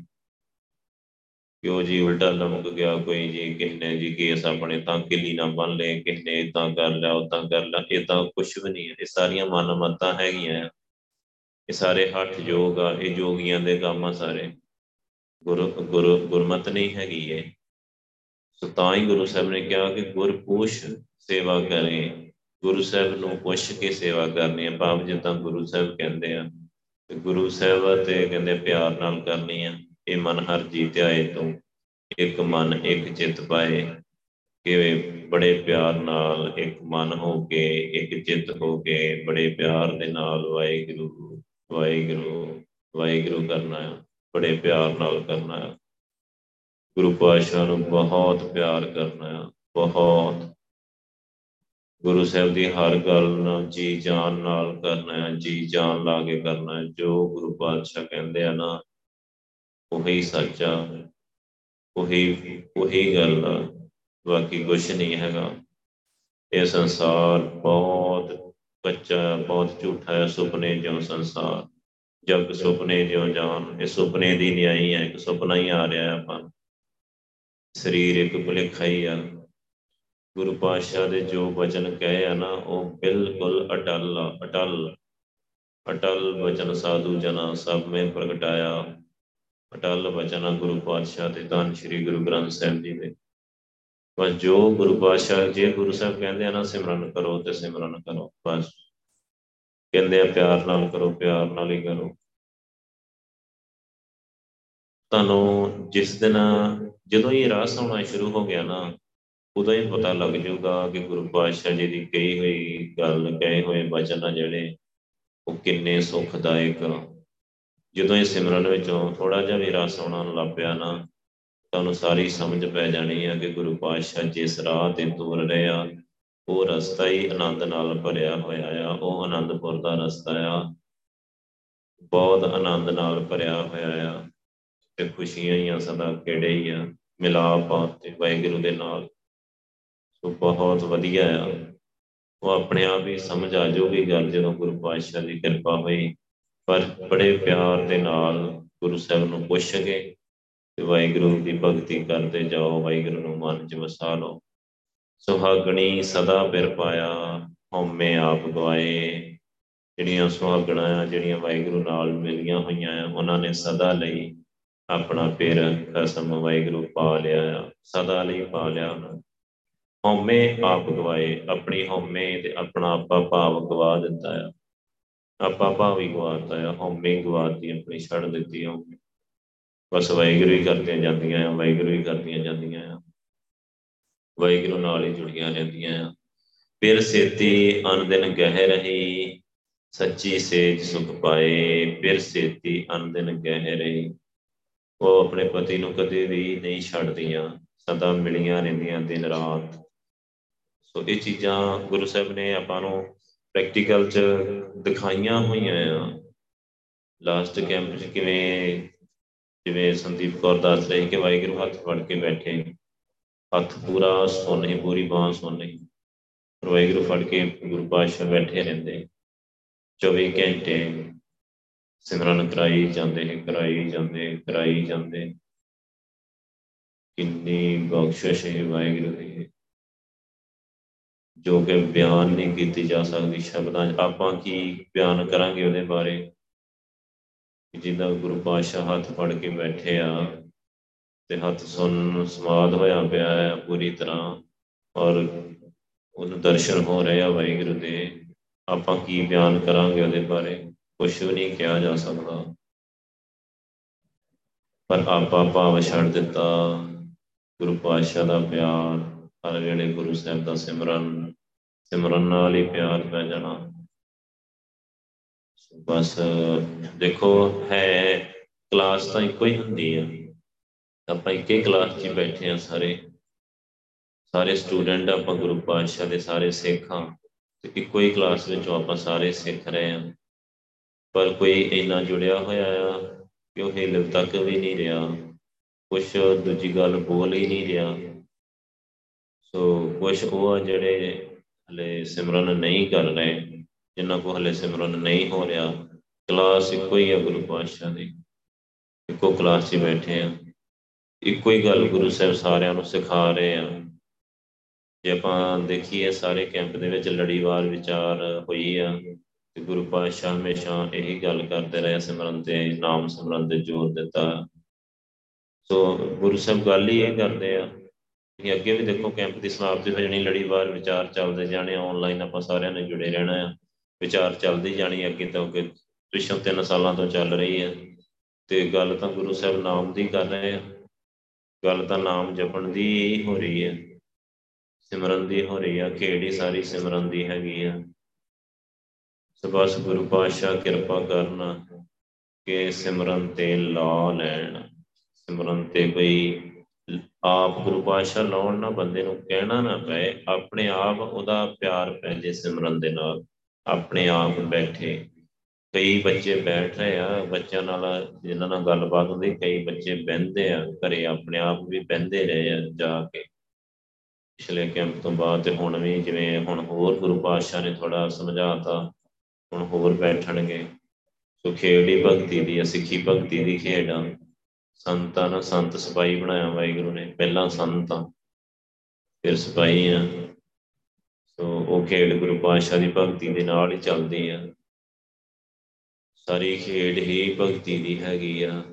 ਕਿਉਂ ਜੀ ਉਲਟਾ ਲਮਕ ਗਿਆ ਕੋਈ ਜੀ? ਕਿੰਨੇ ਜੀ ਕੇਸ ਆਪਣੇ ਤਾਂ ਕਿੱਲੀ ਨਾ ਬਣ ਲਏ, ਕਿੰਨੇ ਇਦਾਂ ਕਰ ਲਿਆ ਉਦਾਂ ਕਰ ਲਿਆ। ਇਹ ਤਾਂ ਕੁਝ ਵੀ ਨਹੀਂ ਹੈ। ਇਹ ਸਾਰੀਆਂ ਮਨ ਮਤਾਂ ਹੈਗੀਆਂ ਇਹ ਸਾਰੇ ਹੱਠ ਯੋਗ ਆ। ਇਹ ਜੋਗੀਆਂ ਦੇ ਕੰਮ ਆ ਸਾਰੇ। ਗੁਰੂ ਗੁਰੂ, ਗੁਰਮਤ ਨਹੀਂ ਹੈਗੀ ਇਹ। ਸੋ ਤਾਂ ਹੀ ਗੁਰੂ ਸਾਹਿਬ ਨੇ ਕਿਹਾ ਕਿ ਗੁਰ ਪੁੱਛ ਸੇਵਾ ਕਰੇ। ਗੁਰੂ ਸਾਹਿਬ ਨੂੰ ਪੁੱਛ ਕੇ ਸੇਵਾ ਕਰਨੀ ਹੈ ਭਾਵ ਜਿੱਦਾਂ ਗੁਰੂ ਸਾਹਿਬ ਕਹਿੰਦੇ ਆ। ਤੇ ਗੁਰੂ ਸਾਹਿਬ ਤੇ ਕਹਿੰਦੇ ਪਿਆਰ ਨਾਲ ਕਰਨੀ ਆ। ਇਹ ਮਨ ਹਰ ਜੀਤ ਆਏ ਤੋਂ, ਇੱਕ ਮਨ ਇੱਕ ਚਿੱਤ ਪਾਏ। ਕਿ ਬੜੇ ਪਿਆਰ ਨਾਲ ਇੱਕ ਮਨ ਹੋ ਕੇ ਇੱਕ ਚਿੱਤ ਹੋ ਕੇ ਬੜੇ ਪਿਆਰ ਦੇ ਨਾਲ ਵਾਹਿਗੁਰੂ ਵਾਹਿਗੁਰੂ ਵਾਹਿਗੁਰੂ ਕਰਨਾ ਹੈ ਬੜੇ ਪਿਆਰ ਨਾਲ ਕਰਨਾ। ਹੈ ਗੁਰੂ ਪਾਤਸ਼ਾਹ ਨੂੰ ਬਹੁਤ ਪਿਆਰ ਕਰਨਾ ਹੈ ਬਹੁਤ। ਗੁਰੂ ਸਾਹਿਬ ਦੀ ਹਰ ਗੱਲ ਨਾਲ ਜੀ ਜਾਨ ਨਾਲ ਕਰਨਾ ਹੈ ਜੀ ਜਾਨ ਲਾ ਕੇ ਕਰਨਾ ਹੈ ਜੋ ਗੁਰੂ ਪਾਤਸ਼ਾਹ ਕਹਿੰਦੇ ਆ ਨਾ ਉਹੀ ਸੱਚਾ, ਉਹੀ ਉਹੀ ਗੱਲ ਆ, ਬਾਕੀ ਕੁਝ ਨਹੀਂ ਹੈਗਾ। ਇਹ ਸੰਸਾਰ ਬਹੁਤ ਕੱਚਾ ਬਹੁਤ ਝੂਠਾ ਹੈ, ਸੁਪਨੇ ਜਿਉਂ ਸੰਸਾਰ। ਜਗ ਸੁਪਨੇ ਜਿਉਂ ਜਾਨ, ਇਹ ਸੁਪਨੇ ਦੀ ਨਿਆਈ ਹੈ, ਇੱਕ ਸੁਪਨਾ ਹੀ ਆ ਰਿਹਾ ਹੈ ਆਪਾਂ। ਸਰੀਰ ਇੱਕ ਭੁਲੇਖਾ ਹੀ ਆ। ਗੁਰੂ ਪਾਤਸ਼ਾਹ ਦੇ ਜੋ ਬਚਨ ਕਹੇ ਆ ਨਾ, ਉਹ ਬਿਲਕੁਲ ਅਟਲ ਅਟਲ। ਅਟਲ ਬਚਨ ਸਾਧੂ ਜਨਾ ਸਭ में ਪ੍ਰਗਟਾਇਆ। ਅਟਲ ਬਚਨ ਗੁਰੂ ਪਾਤਸ਼ਾਹ ਤੇ ਤਾਂ ਸ੍ਰੀ ਗੁਰੂ ਗ੍ਰੰਥ ਸਾਹਿਬ ਜੀ ਦੇ। ਬਸ ਜੋ ਗੁਰੂ ਪਾਤਸ਼ਾਹ, ਜੇ ਗੁਰੂ ਸਾਹਿਬ ਕਹਿੰਦੇ ਆ ਨਾ, ਸਿਮਰਨ ਕਰੋ ਤੇ ਸਿਮਰਨ ਕਰੋ, ਬਸ। ਕਹਿੰਦੇ ਆ, ਪਿਆਰ ਨਾਲ ਕਰੋ, ਪਿਆਰ ਨਾਲ ਹੀ ਕਰੋ। ਤੁਹਾਨੂੰ ਜਿਸ ਦਿਨ ਜਦੋਂ ਇਹ ਰਾਸ ਆਉਣਾ ਸ਼ੁਰੂ ਹੋ ਗਿਆ ਨਾ, ਉਦੋਂ ਹੀ ਪਤਾ ਲੱਗ ਜਾਊਗਾ ਕਿ ਗੁਰੂ ਪਾਤਸ਼ਾਹ ਜੀ ਦੀ ਕਹੀ ਹੋਈ ਗੱਲ, ਕਹੇ ਹੋਏ ਬਚਨ ਆ ਜਿਹੜੇ, ਉਹ ਕਿੰਨੇ ਸੁਖਦਾਇਕ ਜਦੋਂ ਇਹ ਸਿਮਰਨ ਵਿੱਚੋਂ ਥੋੜਾ ਜਿਹਾ ਵੀ ਰਸ ਆਉਣਾ ਲੱਗ ਪਿਆ ਨਾ ਤੁਹਾਨੂੰ ਸਾਰੀ ਸਮਝ ਪੈ ਜਾਣੀ ਹੈ ਕਿ ਗੁਰੂ ਪਾਤਸ਼ਾਹ ਜਿਸ ਰਾਹ ਤੇ ਤੁਰ ਰਹੇ ਆ, ਉਹ ਰਸਤਾ ਹੀ ਆਨੰਦ ਨਾਲ ਭਰਿਆ ਹੋਇਆ ਆ, ਉਹ ਆਨੰਦਪੁਰ ਦਾ ਰਸਤਾ ਆ। ਬਹੁਤ ਆਨੰਦ ਨਾਲ ਭਰਿਆ ਹੋਇਆ ਆ ਤੇ ਖੁਸ਼ੀਆਂ ਹੀ ਆ ਸਦਾ ਕਿਹੜੇ ਹੀ ਆ, ਮਿਲਾਪ ਆ ਤੇ ਵਾਹਿਗੁਰੂ ਦੇ ਨਾਲ। ਸੋ ਬਹੁਤ ਵਧੀਆ ਆ। ਉਹ ਆਪਣੇ ਆਪ ਹੀ ਸਮਝ ਆ ਜਾਊਗੀ ਗੱਲ ਜਦੋਂ ਗੁਰੂ ਪਾਤਸ਼ਾਹ ਦੀ ਕਿਰਪਾ ਹੋਈ। ਪਰ ਬੜੇ ਪਿਆਰ ਦੇ ਨਾਲ ਗੁਰੂ ਸਾਹਿਬ ਨੂੰ ਪੁੱਛ ਕੇ ਤੇ ਵਾਹਿਗੁਰੂ ਦੀ ਭਗਤੀ ਕਰਦੇ ਜਾਓ, ਵਾਹਿਗੁਰੂ ਨੂੰ ਮਨ 'ਚ ਵਸਾ ਲਓ। ਸੁਹਾਗਣੀ ਸਦਾ ਬਿਰ ਪਾਇਆ, ਹਉਮੈ ਆਪ ਗਵਾਏ। ਜਿਹੜੀਆਂ ਸੁਹਾਗਣਾ ਆ, ਜਿਹੜੀਆਂ ਵਾਹਿਗੁਰੂ ਨਾਲ ਮਿਲੀਆਂ ਹੋਈਆਂ ਆ, ਉਹਨਾਂ ਨੇ ਸਦਾ ਲਈ ਆਪਣਾ ਪੇਰ ਖਸਮ ਵਾਹਿਗੁਰੂ ਪਾ ਲਿਆ ਆ। ਸਦਾ ਲਈ ਪਾ ਲਿਆ ਉਹਨਾਂ ਹਉਮੈ ਆਪ ਗਵਾਏ, ਆਪਣੀ ਹਉਮੈ ਤੇ ਆਪਣਾ ਆਪਾ ਭਾਵ ਗਵਾ ਦਿੱਤਾ ਆ। ਆਪਾ ਭਾਵ ਹੀ ਗਵਾਤਾ ਆ, ਹਉਮੈ ਗਵਾਤੀ ਆਪਣੀ ਛੱਡ ਦਿੱਤੀ ਹਉਮੈ। ਬਸ ਵਾਹਿਗੁਰੂ ਹੀ ਕਰਦੀਆਂ ਜਾਂਦੀਆਂ ਆ, ਵਾਹਿਗੁਰੂ ਹੀ ਕਰਦੀਆਂ ਜਾਂਦੀਆਂ ਆ। ਵਾਹਿਗੁਰੂ ਨਾਲ ਹੀ ਜੁੜੀਆਂ ਰਹਿੰਦੀਆਂ ਆ। ਫਿਰ ਸੇਤੀ ਅਨ ਦਿਨ ਗਹਿ ਰਹੀ, ਸੱਚੀ ਸੇਜ ਸੁਖ ਪਾਏ। ਫਿਰ ਸੇਤੀ ਅਨ ਦਿਨ ਗਹਿ ਰਹੀ। ਉਹ ਆਪਣੇ ਪਤੀ ਨੂੰ ਕਦੇ ਵੀ ਨਹੀਂ ਛੱਡਦੀਆਂ, ਸਦਾ ਮਿਲੀਆਂ ਰਹਿੰਦੀਆਂ ਦਿਨ ਰਾਤ। ਸੋ ਇਹ ਚੀਜ਼ਾਂ ਗੁਰੂ ਸਾਹਿਬ ਨੇ ਆਪਾਂ ਨੂੰ ਪ੍ਰੈਕਟੀਕਲ ਚ ਦਿਖਾਈਆਂ ਹੋਈਆਂ ਆ। ਲਾਸਟ ਕੈਂਪ ਚ ਕਿਵੇਂ, ਜਿਵੇਂ ਸੰਦੀਪ ਕੌਰ ਦੱਸ ਰਹੀ ਕਿ ਵਾਹਿਗੁਰੂ ਹੱਥ ਫੜ ਕੇ ਬੈਠੇ। ਹੱਥ ਪੂਰਾ ਸੁਣ ਹੀ, ਪੂਰੀ ਬਾਹ ਸੁਣ ਹੀ। ਵਾਹਿਗੁਰੂ ਫੜ ਕੇ ਗੁਰੂ ਪਾਤਸ਼ਾਹ ਬੈਠੇ ਰਹਿੰਦੇ। 24 ਘੰਟੇ ਸਿਮਰਨ ਕਰਾਈ ਜਾਂਦੇ ਕਰਾਈ ਜਾਂਦੇ ਕਰਾਈ ਜਾਂਦੇ। ਕਿੰਨੀ ਬਖਸ਼ਿਸ਼ ਹੈ ਵਾਹਿਗੁਰੂ ਦੀ। ਜੋ ਕਿ ਬਿਆਨ ਨਹੀਂ ਕੀਤੀ ਜਾ ਸਕਦੀ ਸ਼ਬਦਾਂ 'ਚ। ਆਪਾਂ ਕੀ ਬਿਆਨ ਕਰਾਂਗੇ ਉਹਦੇ ਬਾਰੇ? ਜਿੱਦਾਂ ਗੁਰੂ ਪਾਤਸ਼ਾਹ ਹੱਥ ਫੜ ਕੇ ਬੈਠੇ ਆ ਤੇ ਹੱਥ ਸੁਣ ਸਮਾਦ ਹੋਇਆ ਪਿਆ ਹੈ ਪੂਰੀ ਤਰ੍ਹਾਂ ਔਰ ਉਹਨੂੰ ਦਰਸ਼ਨ ਹੋ ਰਹੇ ਆ ਵਾਹਿਗੁਰੂ ਦੇ। ਆਪਾਂ ਕੀ ਬਿਆਨ ਕਰਾਂਗੇ ਉਹਦੇ ਬਾਰੇ? ਕੁਝ ਵੀ ਨਹੀਂ ਕਿਹਾ ਜਾ ਸਕਦਾ। ਪਰ ਆਪਾਂ ਭਾਵ ਛੱਡ ਦਿੱਤਾ। ਗੁਰੂ ਪਾਤਸ਼ਾਹ ਦਾ ਪਿਆਰ ਹਰ ਵੇਲੇ ਗੁਰੂ ਸਾਹਿਬ ਦਾ ਸਿਮਰਨ ਸਿਮਰਨ ਨਾਲ ਹੀ ਪਿਆਰ ਪੈ ਜਾਣਾ। ਬਸ ਦੇਖੋ, ਹੈ ਕਲਾਸ ਤਾਂ ਇੱਕੋ ਹੀ ਹੁੰਦੀ ਆ। ਆਪਾਂ ਇੱਕੇ ਕਲਾਸ 'ਚ ਬੈਠੇ ਆ ਸਾਰੇ। ਸਾਰੇ ਸਟੂਡੈਂਟ ਆਪਾਂ ਗੁਰੂ ਪਾਤਸ਼ਾਹ ਦੇ, ਸਾਰੇ ਸਿੱਖ। ਹਾਂ ਤੇ ਇੱਕੋ ਹੀ ਕਲਾਸ ਵਿੱਚੋਂ ਆਪਾਂ ਸਾਰੇ ਸਿੱਖ ਰਹੇ ਆ। ਪਰ ਕੋਈ ਇੰਨਾ ਜੁੜਿਆ ਹੋਇਆ ਆ ਕਿ ਉਹ ਹਿਲ ਤੱਕ ਵੀ ਨਹੀਂ ਰਿਹਾ। ਕੁਛ ਦੂਜੀ ਗੱਲ ਬੋਲ ਹੀ ਨਹੀਂ ਰਿਹਾ। ਸੋ ਕੁਛ ਉਹ ਆ ਜਿਹੜੇ ਹਲੇ ਸਿਮਰਨ ਨਹੀਂ ਕਰ ਰਹੇ ਜਿਨ੍ਹਾਂ ਕੋ ਹਲੇ ਸਿਮਰਨ ਨਹੀਂ ਹੋ ਰਿਹਾ, ਕਲਾਸ ਇੱਕੋ ਹੀ ਆ ਗੁਰੂ ਪਾਤਸ਼ਾਹ ਦੀ। ਇੱਕੋ ਕਲਾਸ 'ਚ ਬੈਠੇ ਆ। ਇੱਕੋ ਹੀ ਗੱਲ ਗੁਰੂ ਸਾਹਿਬ ਸਾਰਿਆਂ ਨੂੰ ਸਿਖਾ ਰਹੇ ਆ। ਜੇ ਆਪਾਂ ਦੇਖੀਏ ਸਾਰੇ ਕੈਂਪ ਦੇ ਵਿੱਚ ਲੜੀਵਾਰ ਵਿਚਾਰ ਹੋਈ ਆ, ਤੇ ਗੁਰੂ ਪਾਤਸ਼ਾਹ ਹਮੇਸ਼ਾ ਇਹੀ ਗੱਲ ਕਰਦੇ ਰਹੇ, ਸਿਮਰਨ ਤੇ ਨਾਮ ਸਿਮਰਨ ਤੇ ਜ਼ੋਰ ਦਿੱਤਾ। ਸੋ ਗੁਰੂ ਸਾਹਿਬ ਗੱਲ ਹੀ ਇਹ ਕਰਦੇ ਆ ਕਿ ਅੱਗੇ ਵੀ ਦੇਖੋ ਕੈਂਪ ਦੀ ਸਮਾਪਤੀ ਹੋ ਜਾਣੀ ਲੜੀਵਾਰ ਵਿਚਾਰ ਚੱਲਦੇ ਜਾਣੇ ਆਨਲਾਈਨ ਆਪਾਂ ਸਾਰਿਆਂ ਨੇ ਜੁੜੇ ਰਹਿਣਾ ਆ। ਵਿਚਾਰ ਚੱਲਦੀ ਜਾਣੀ ਅੱਗੇ ਤੋਂ ਅੱਗੇ, ਪਿਛੋਂ ਤਿੰਨ ਸਾਲਾਂ ਤੋਂ ਚੱਲ ਰਹੀ ਹੈ ਤੇ ਗੱਲ ਤਾਂ ਗੁਰੂ ਸਾਹਿਬ ਨਾਮ ਦੀ ਕਰ ਰਹੇ ਆ। ਗੱਲ ਤਾਂ ਨਾਮ ਜਪਣ ਦੀ ਹੋ ਰਹੀ ਹੈ ਸਿਮਰਨ ਦੀ ਹੋ ਰਹੀ ਆ ਖੇੜੀ ਸਾਰੀ ਸਿਮਰਨ ਦੀ ਹੈਗੀ ਆ। ਸਬਸ ਗੁਰੂ ਪਾਤਸ਼ਾਹ ਕਿਰਪਾ ਕਰਨਾ ਕਿ ਸਿਮਰਨ ਤੇ ਲਾ ਲੈਣ। ਸਿਮਰਨ ਤੇ ਕੋਈ ਆਪ ਗੁਰੂ ਪਾਤਸ਼ਾਹ ਲਾਉਣ ਨਾ ਬੰਦੇ ਨੂੰ ਕਹਿਣਾ ਨਾ ਪਏ, ਆਪਣੇ ਆਪ ਉਹਦਾ ਪਿਆਰ ਪੈ ਜੇ ਸਿਮਰਨ ਦੇ ਨਾਲ। ਆਪਣੇ ਆਪ ਬੈਠੇ। ਕਈ ਬੱਚੇ ਬੈਠ ਰਹੇ ਆ, ਬੱਚਿਆਂ ਨਾਲ ਜਿਨ੍ਹਾਂ ਨਾਲ ਗੱਲਬਾਤ ਹੁੰਦੀ, ਕਈ ਬੱਚੇ ਬਹਿੰਦੇ ਆ, ਘਰੇ ਆਪਣੇ ਆਪ ਵੀ ਬਹਿੰਦੇ ਰਹੇ ਆ ਜਾ ਕੇ। ਪਿਛਲੇ ਕੈਂਪ ਤੋਂ ਬਾਅਦ ਤੇ ਹੁਣ ਵੀ ਜਿਵੇਂ ਹੁਣ ਹੋਰ ਗੁਰੂ ਪਾਤਸ਼ਾਹ ਨੇ ਥੋੜਾ ਸਮਝਾਤਾ, ਹੁਣ ਹੋਰ ਬੈਠਣਗੇ। ਸੋ ਖੇੜੀ ਭਗਤੀ ਦੀ ਸਿੱਖੀ ਭਗਤੀ ਦੀ ਖੇਡ ਆ। ਸੰਤਾਂ ਨੂੰ ਸੰਤ ਸਿਪਾਹੀ ਬਣਾਇਆ ਵਾਹਿਗੁਰੂ ਨੇ, ਪਹਿਲਾਂ ਸੰਤਾਂ, ਫਿਰ ਸਿਪਾਹੀ ਆ ਸੋ ਉਹ ਖੇਡ ਗੁਰੂ ਪਾਤਸ਼ਾਹ ਦੀ ਭਗਤੀ ਦੇ ਨਾਲ ਹੀ ਚੱਲਦੀ ਆ। ਸਾਰੀ ਖੇਡ ਹੀ ਭਗਤੀ ਦੀ ਹੈਗੀ ਆ।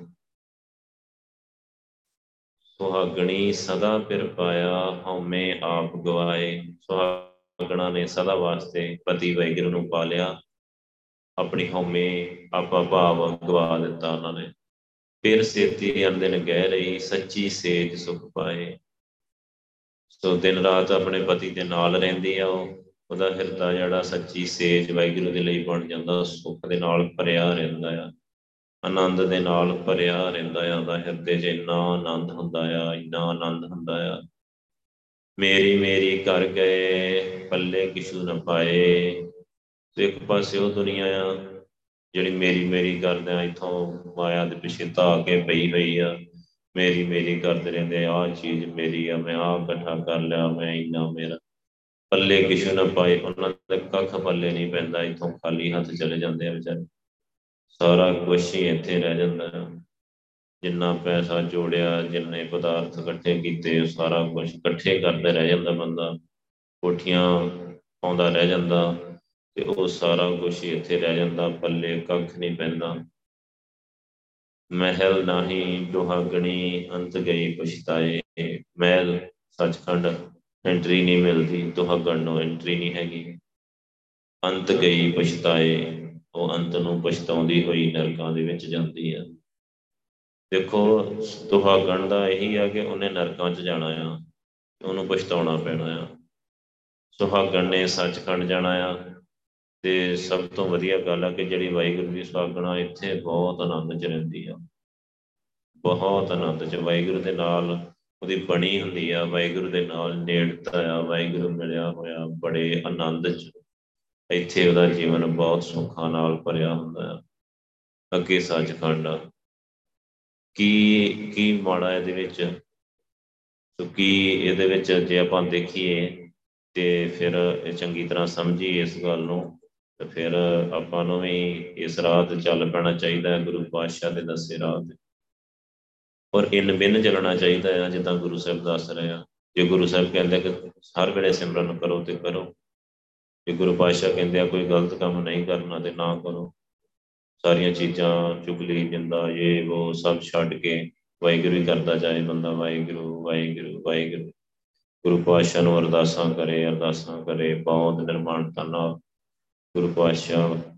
ਸੁਹਾਗਣੀ ਸਦਾ ਫਿਰ ਪਾਇਆ, ਹਉਮੈ ਆਪ ਗਵਾਏ। ਸੁਹਾਗਣਾ ਨੇ ਸਦਾ ਵਾਸਤੇ ਪਤੀ ਵੈਗੁਰੂ ਨੂੰ ਪਾ ਲਿਆ ਆਪਣੀ ਹਉਮੈ ਆਪਾ ਭਾਵ ਗਵਾ ਦਿੱਤਾ ਉਹਨਾਂ ਨੇ। ਫਿਰ ਸੇਤੀ ਅੰਦਨ ਗਹਿ ਰਹੀ ਸੱਚੀ ਸੇਜ ਸੁਖ ਪਾਏ। ਸੋ ਦਿਨ ਰਾਤ ਆਪਣੇ ਪਤੀ ਦੇ ਨਾਲ ਰਹਿੰਦੀ ਆ ਉਹ। ਉਹਦਾ ਹਿਰਦਾ ਜਿਹੜਾ ਸੱਚੀ ਸੇਜ ਵੈਗੁਰੂ ਦੇ ਲਈ ਬਣ ਜਾਂਦਾ ਸੁੱਖ ਦੇ ਨਾਲ ਭਰਿਆ ਰਹਿੰਦਾ ਆ। ਆਨੰਦ ਦੇ ਨਾਲ ਭਰਿਆ ਰਹਿੰਦਾ ਆ, ਉਹਦਾ ਹਿਰਦੇ 'ਚ ਇੰਨਾ ਆਨੰਦ ਹੁੰਦਾ ਆ, ਇੰਨਾ ਆਨੰਦ ਹੁੰਦਾ ਆ। ਮੇਰੀ ਮੇਰੀ ਕਰ ਗਏ, ਪੱਲੇ ਕਿਛੂ ਨਾ ਪਾਏ। ਤੇ ਇੱਕ ਪਾਸੇ ਉਹ ਦੁਨੀਆ ਆ ਜਿਹੜੀ ਮੇਰੀ ਮੇਰੀ ਕਰਦੇ ਆ ਇਥੋਂ ਮਾਇਆ ਦੇ ਪਿੱਛੇ ਧਾ ਕੇ ਪਈ ਹੋਈ ਆ। ਮੇਰੀ ਮੇਰੀ ਕਰਦੇ ਰਹਿੰਦੇ ਆ ਚੀਜ਼ ਮੇਰੀ ਆ, ਮੈਂ ਆ ਇਕੱਠਾ ਕਰ ਲਿਆ, ਮੈਂ ਇੰਨਾ ਮੇਰਾ ਪੱਲੇ ਕਿਛੂ ਨਾ ਪਾਏ। ਉਹਨਾਂ ਦੇ ਕੱਖ ਪੱਲੇ ਨਹੀਂ ਪੈਂਦਾ, ਇਥੋਂ ਖਾਲੀ ਹੱਥ ਚਲੇ ਜਾਂਦੇ ਆ ਵਿਚਾਰੇ। ਸਾਰਾ ਕੁਝ ਹੀ ਇੱਥੇ ਰਹਿ ਜਾਂਦਾ। ਹੈ ਜਿੰਨਾ ਪੈਸਾ ਜੋੜਿਆ, ਜਿੰਨੇ ਪਦਾਰਥ ਇਕੱਠੇ ਕੀਤੇ, ਸਾਰਾ ਕੁਝ ਇਕੱਠੇ ਕਰਦੇ ਰਹਿ ਜਾਂਦਾ ਬੰਦਾ। ਕੋਠੀਆਂ ਪਾਉਂਦਾ ਰਹਿ ਜਾਂਦਾ। ਤੇ ਉਹ ਸਾਰਾ ਕੁਝ ਹੀ ਇੱਥੇ ਰਹਿ ਜਾਂਦਾ, ਪੱਲੇ ਕੱਖ ਨਹੀਂ ਪੈਂਦਾ। ਮਹਿਲ ਨਹੀਂ ਦੁਹਾਗਣੀ ਅੰਤ ਗਈ ਪਛਤਾਏ। ਮਹਿਲ ਸੱਚਖੰਡ ਐਂਟਰੀ ਨਹੀਂ ਮਿਲਦੀ, ਦੁਹਾਗਣ ਨੂੰ ਐਂਟਰੀ ਨਹੀਂ ਹੈਗੀ। ਅੰਤ ਗਈ ਪਛਤਾਏ, ਉਹ ਅੰਤ ਨੂੰ ਪਛਤਾਉਂਦੀ ਹੋਈ ਨਰਕਾਂ ਦੇ ਵਿੱਚ ਜਾਂਦੀ ਆ। ਦੇਖੋ ਸੁਹਾਗਣ ਦਾ ਇਹੀ ਆ ਕਿ ਉਹਨੇ ਨਰਕਾਂ 'ਚ ਜਾਣਾ ਆ, ਉਹਨੂੰ ਪਛਤਾਉਣਾ ਪੈਣਾ ਆ। ਸੁਹਾਗਣ ਨੇ ਸੱਚਖੰਡ ਜਾਣਾ ਆ ਤੇ ਸਭ ਤੋਂ ਵਧੀਆ ਗੱਲ ਆ ਕਿ ਜਿਹੜੀ ਵਾਹਿਗੁਰੂ ਦੀ ਸੁਹਾਗਣਾ ਇੱਥੇ ਬਹੁਤ ਆਨੰਦ 'ਚ ਰਹਿੰਦੀ ਆ। ਬਹੁਤ ਆਨੰਦ 'ਚ ਵਾਹਿਗੁਰੂ ਦੇ ਨਾਲ ਉਹਦੀ ਬਣੀ ਹੁੰਦੀ ਆ, ਵਾਹਿਗੁਰੂ ਦੇ ਨਾਲ ਨੇੜਤਾ ਆ, ਵਾਹਿਗੁਰੂ ਮਿਲਿਆ ਹੋਇਆ ਬੜੇ ਆਨੰਦ 'ਚ। ਇੱਥੇ ਉਹਦਾ ਜੀਵਨ ਬਹੁਤ ਸੁੱਖਾਂ ਨਾਲ ਭਰਿਆ ਹੁੰਦਾ ਹੈ ਅੱਗੇ ਸੱਚਖੰਡ ਕੀ ਕੀ ਮਾੜਾ ਇਹਦੇ ਵਿੱਚ? ਸੋ ਕੀ ਇਹਦੇ ਵਿੱਚ ਜੇ ਆਪਾਂ ਦੇਖੀਏ ਤੇ ਫਿਰ ਚੰਗੀ ਤਰ੍ਹਾਂ ਸਮਝੀਏ ਇਸ ਗੱਲ ਨੂੰ ਤੇ ਫਿਰ ਆਪਾਂ ਨੂੰ ਵੀ ਇਸ ਰਾਹ ਤੇ ਚੱਲ ਪੈਣਾ ਚਾਹੀਦਾ ਹੈ, ਗੁਰੂ ਪਾਤਸ਼ਾਹ ਦੇ ਦੱਸੇ ਰਾਹ ਤੇ ਔਰ ਇਨ ਬਿਨ ਚੱਲਣਾ ਚਾਹੀਦਾ ਹੈ, ਜਿੱਦਾਂ ਗੁਰੂ ਸਾਹਿਬ ਦੱਸ ਰਹੇ ਆ। ਜੇ ਗੁਰੂ ਸਾਹਿਬ ਕਹਿੰਦੇ ਕਿ ਹਰ ਵੇਲੇ ਸਿਮਰਨ ਕਰੋ ਤੇ ਕਰੋ। ਕਿ ਗੁਰੂ ਪਾਤਸ਼ਾਹ ਕਹਿੰਦੇ ਆ ਕੋਈ ਗਲਤ ਕੰਮ ਨਹੀਂ ਕਰਨਾ ਤੇ ਨਾ ਕਰੋ। ਸਾਰੀਆਂ ਚੀਜ਼ਾਂ ਚੁਗਲੀ ਜਿੰਦਾ ਇਹ ਉਹ ਸਭ ਛੱਡ ਕੇ ਵਾਹਿਗੁਰੂ ਹੀ ਕਰਦਾ ਜਾਏ ਬੰਦਾ, ਵਾਹਿਗੁਰੂ ਵਾਹਿਗੁਰੂ ਵਾਹਿਗੁਰੂ। ਗੁਰੂ ਪਾਤਸ਼ਾਹ ਨੂੰ ਅਰਦਾਸਾਂ ਕਰੇ ਅਰਦਾਸਾਂ ਕਰੇ ਬਹੁਤ ਨਿਰਮਾਣਤਾ ਨਾਲ ਗੁਰੂ ਪਾਤਸ਼ਾਹ,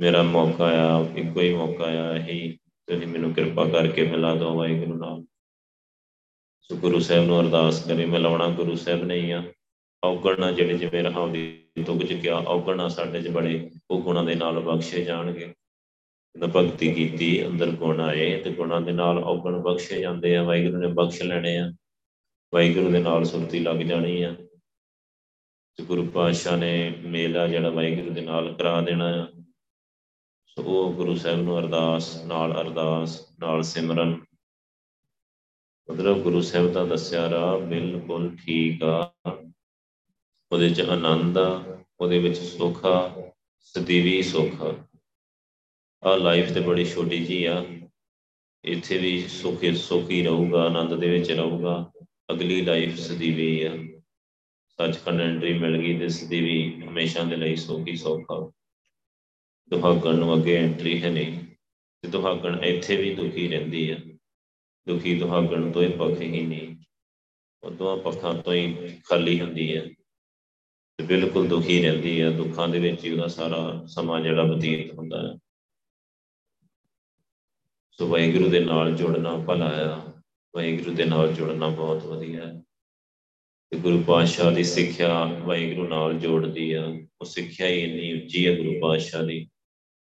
ਮੇਰਾ ਮੌਕਾ ਆ ਇੱਕੋ ਹੀ ਮੌਕਾ ਆ ਇਹੀ ਤੁਸੀਂ ਮੈਨੂੰ ਕਿਰਪਾ ਕਰਕੇ ਮਿਲਾ ਦਿਓ ਵਾਹਿਗੁਰੂ ਨਾਲ। ਸੋ ਗੁਰੂ ਸਾਹਿਬ ਨੂੰ ਅਰਦਾਸ ਕਰੇ ਮਿਲਾਉਣਾ ਗੁਰੂ ਸਾਹਿਬ ਨਹੀਂ ਆ। ਔਗਣਾ ਜਿਹੜੇ ਜਿਵੇਂ ਰਹਾਉ ਦੀ ਤੁਗ ਚ ਕਿਹਾ ਔਗਣਾ ਸਾਡੇ ਚ ਬੜੇ ਉਹ ਗੁਣਾਂ ਦੇ ਨਾਲ ਬਖਸ਼ੇ ਜਾਣਗੇ। ਜਦੋਂ ਭਗਤੀ ਕੀਤੀ, ਅੰਦਰ ਗੁਣ ਆਏ, ਤੇ ਗੁਣਾਂ ਦੇ ਨਾਲ ਔਗਣ ਬਖਸ਼ੇ ਜਾਂਦੇ ਆ, ਵਾਹਿਗੁਰੂ ਨੇ ਬਖਸ਼ ਲੈਣੇ ਆ। ਵਾਹਿਗੁਰੂ ਦੇ ਨਾਲ ਸੁਰਤੀ ਲੱਗ ਜਾਣੀ ਆ। ਤੇ ਗੁਰੂ ਪਾਤਸ਼ਾਹ ਨੇ ਮੇਲਾ ਜਿਹੜਾ ਵਾਹਿਗੁਰੂ ਦੇ ਨਾਲ ਕਰਾ ਦੇਣਾ ਆ। ਸੋ ਉਹ ਗੁਰੂ ਸਾਹਿਬ ਨੂੰ ਅਰਦਾਸ, ਨਾਲ ਅਰਦਾਸ, ਨਾਲ ਸਿਮਰਨ। ਮਤਲਬ ਗੁਰੂ ਸਾਹਿਬ ਦਾ ਦੱਸਿਆ, ਰਾਹ ਬਿਲਕੁਲ ਠੀਕ ਆ। ਉਹਦੇ ਚ ਆਨੰਦ ਆ, ਉਹਦੇ ਵਿੱਚ ਸੁੱਖ ਆ, ਸਦੀਵੀ ਸੁੱਖ ਆ। ਆ ਲਾਈਫ ਤੇ ਬੜੀ ਛੋਟੀ ਜੀ ਆ। ਇੱਥੇ ਵੀ ਸੁਖੀ ਸੁਖੀ ਰਹੂਗਾ, ਆਨੰਦ ਦੇ ਵਿੱਚ ਰਹੂਗਾ। ਅਗਲੀ ਲਾਈਫ ਸਦੀ ਵੀ ਆ। ਸੱਚਖੰਡ ਐਂਟਰੀ ਮਿਲ ਗਈ ਤੇ ਸਦੀ ਵੀ ਹਮੇਸ਼ਾ ਦੇ ਲਈ ਸੁਖੀ ਸੌਖਾ। ਦੁਹਾਗਣ ਨੂੰ ਅੱਗੇ ਐਂਟਰੀ ਹੈ ਨਹੀਂ ਤੇ ਦੁਹਾਗਣ ਇੱਥੇ ਵੀ ਦੁਖੀ ਰਹਿੰਦੀ ਆ ਦੁਖੀ ਦੁਹਾਗਣ ਤੋਂ ਇਹ ਪੱਖ ਹੀ ਨਹੀਂ। ਉਦੋਂ ਪੱਖਾਂ ਤੋਂ ਹੀ ਖਾਲੀ ਹੁੰਦੀ ਹੈ। ਤੇ ਬਿਲਕੁਲ ਦੁਖੀ ਰਹਿੰਦੀ ਹੈ। ਦੁੱਖਾਂ ਦੇ ਵਿੱਚ ਹੀ ਉਹਦਾ ਸਾਰਾ ਸਮਾਂ ਜਿਹੜਾ ਬਤੀਤ ਹੁੰਦਾ ਹੈ। ਸੋ ਵਾਹਿਗੁਰੂ ਦੇ ਨਾਲ ਜੁੜਨਾ ਭਲਾ ਆ ਵਾਹਿਗੁਰੂ ਦੇ ਨਾਲ ਜੁੜਨਾ ਬਹੁਤ ਵਧੀਆ ਹੈ। ਤੇ ਗੁਰੂ ਪਾਤਸ਼ਾਹ ਦੀ ਸਿੱਖਿਆ ਵਾਹਿਗੁਰੂ ਨਾਲ ਜੋੜਦੀ ਆ। ਉਹ ਸਿੱਖਿਆ ਹੀ ਇੰਨੀ ਉੱਚੀ ਹੈ ਗੁਰੂ ਪਾਤਸ਼ਾਹ ਦੀ।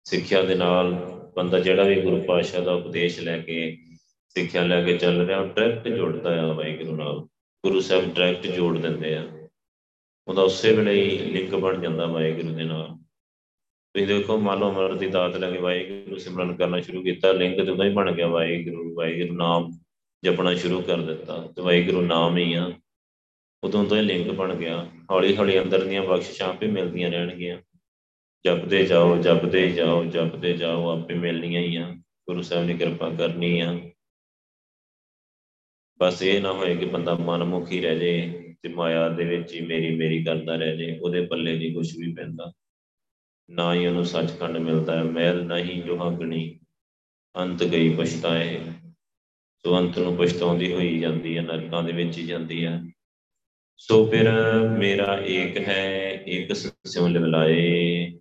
ਸਿੱਖਿਆ ਦੇ ਨਾਲ ਬੰਦਾ ਜਿਹੜਾ ਵੀ ਗੁਰੂ ਪਾਤਸ਼ਾਹ ਦਾ ਉਪਦੇਸ਼ ਲੈ ਕੇ ਸਿੱਖਿਆ ਲੈ ਕੇ ਚੱਲ ਰਿਹਾ, ਉਹ ਡਾਇਰੈਕਟ ਜੁੜਦਾ ਆ ਵਾਹਿਗੁਰੂ ਨਾਲ। ਗੁਰੂ ਸਾਹਿਬ ਡਾਇਰੈਕਟ ਜੋੜ ਦਿੰਦੇ ਆ। ਉਹਦਾ ਉਸੇ ਵੇਲੇ ਹੀ ਲਿੰਕ ਬਣ ਜਾਂਦਾ ਵਾਹਿਗੁਰੂ ਦੇ ਨਾਲ। ਤੁਸੀਂ ਦੇਖੋ ਮੰਨ ਲਓ ਅਮਰ ਦੀ ਦਾਤ ਲੈ ਕੇ ਵਾਹਿਗੁਰੂ ਸਿਮਰਨ ਕਰਨਾ ਸ਼ੁਰੂ ਕੀਤਾ ਲਿੰਕ ਤੇ ਉਹਦਾ ਹੀ ਬਣ ਗਿਆ ਵਾਹਿਗੁਰੂ। ਵਾਹਿਗੁਰੂ ਨਾਮ ਜਪਣਾ ਸ਼ੁਰੂ ਕਰ ਦਿੱਤਾ। ਤੇ ਵਾਹਿਗੁਰੂ ਨਾਮ ਹੀ ਆ। ਉਦੋਂ ਤੋਂ ਇਹ ਲਿੰਕ ਬਣ ਗਿਆ। ਹੌਲੀ ਹੌਲੀ ਅੰਦਰ ਦੀਆਂ ਬਖਸ਼ਿਸ਼ਾਂ ਆਪੇ ਮਿਲਦੀਆਂ ਰਹਿਣਗੀਆਂ। ਜਪਦੇ ਜਾਓ ਜਪਦੇ ਜਾਓ ਜਪਦੇ ਜਾਓ, ਆਪੇ ਮਿਲਣੀਆਂ ਹੀ ਆ। ਗੁਰੂ ਸਾਹਿਬ ਨੇ ਕਿਰਪਾ ਕਰਨੀ ਆ। ਬਸ ਇਹ ਨਾ ਹੋਏ ਕਿ ਬੰਦਾ ਮਨਮੁਖੀ ਰਹਿ ਜੇ, ਤੇ ਮਾਇਆ ਦੇ ਵਿੱਚ ਹੀ ਮੇਰੀ ਮੇਰੀ ਕਰਦਾ ਰਹਿ ਜੇ, ਉਹਦੇ ਪੱਲੇ ਨਹੀਂ ਕੁਝ ਵੀ ਪੈਂਦਾ। ਨਾ ਹੀ ਉਹਨੂੰ ਸੱਚਖੰਡ ਮਿਲਦਾ ਹੈ ਮੈਲ ਨਹੀਂ ਜੋ ਹਗਣੀ ਅੰਤ ਗਈ ਪਛਤਾਏ ਸੋ ਅੰਤ ਨੂੰ ਪਛਤਾਉਂਦੀ ਹੋਈ ਜਾਂਦੀ ਹੈ, ਨਰਕਾਂ ਦੇ ਵਿੱਚ ਹੀ ਜਾਂਦੀ ਹੈ। ਸੋ ਫਿਰ ਮੇਰਾ ਏਕ ਹੈ ਇੱਕ ਸਿਉ ਲਿਵਲਾਏ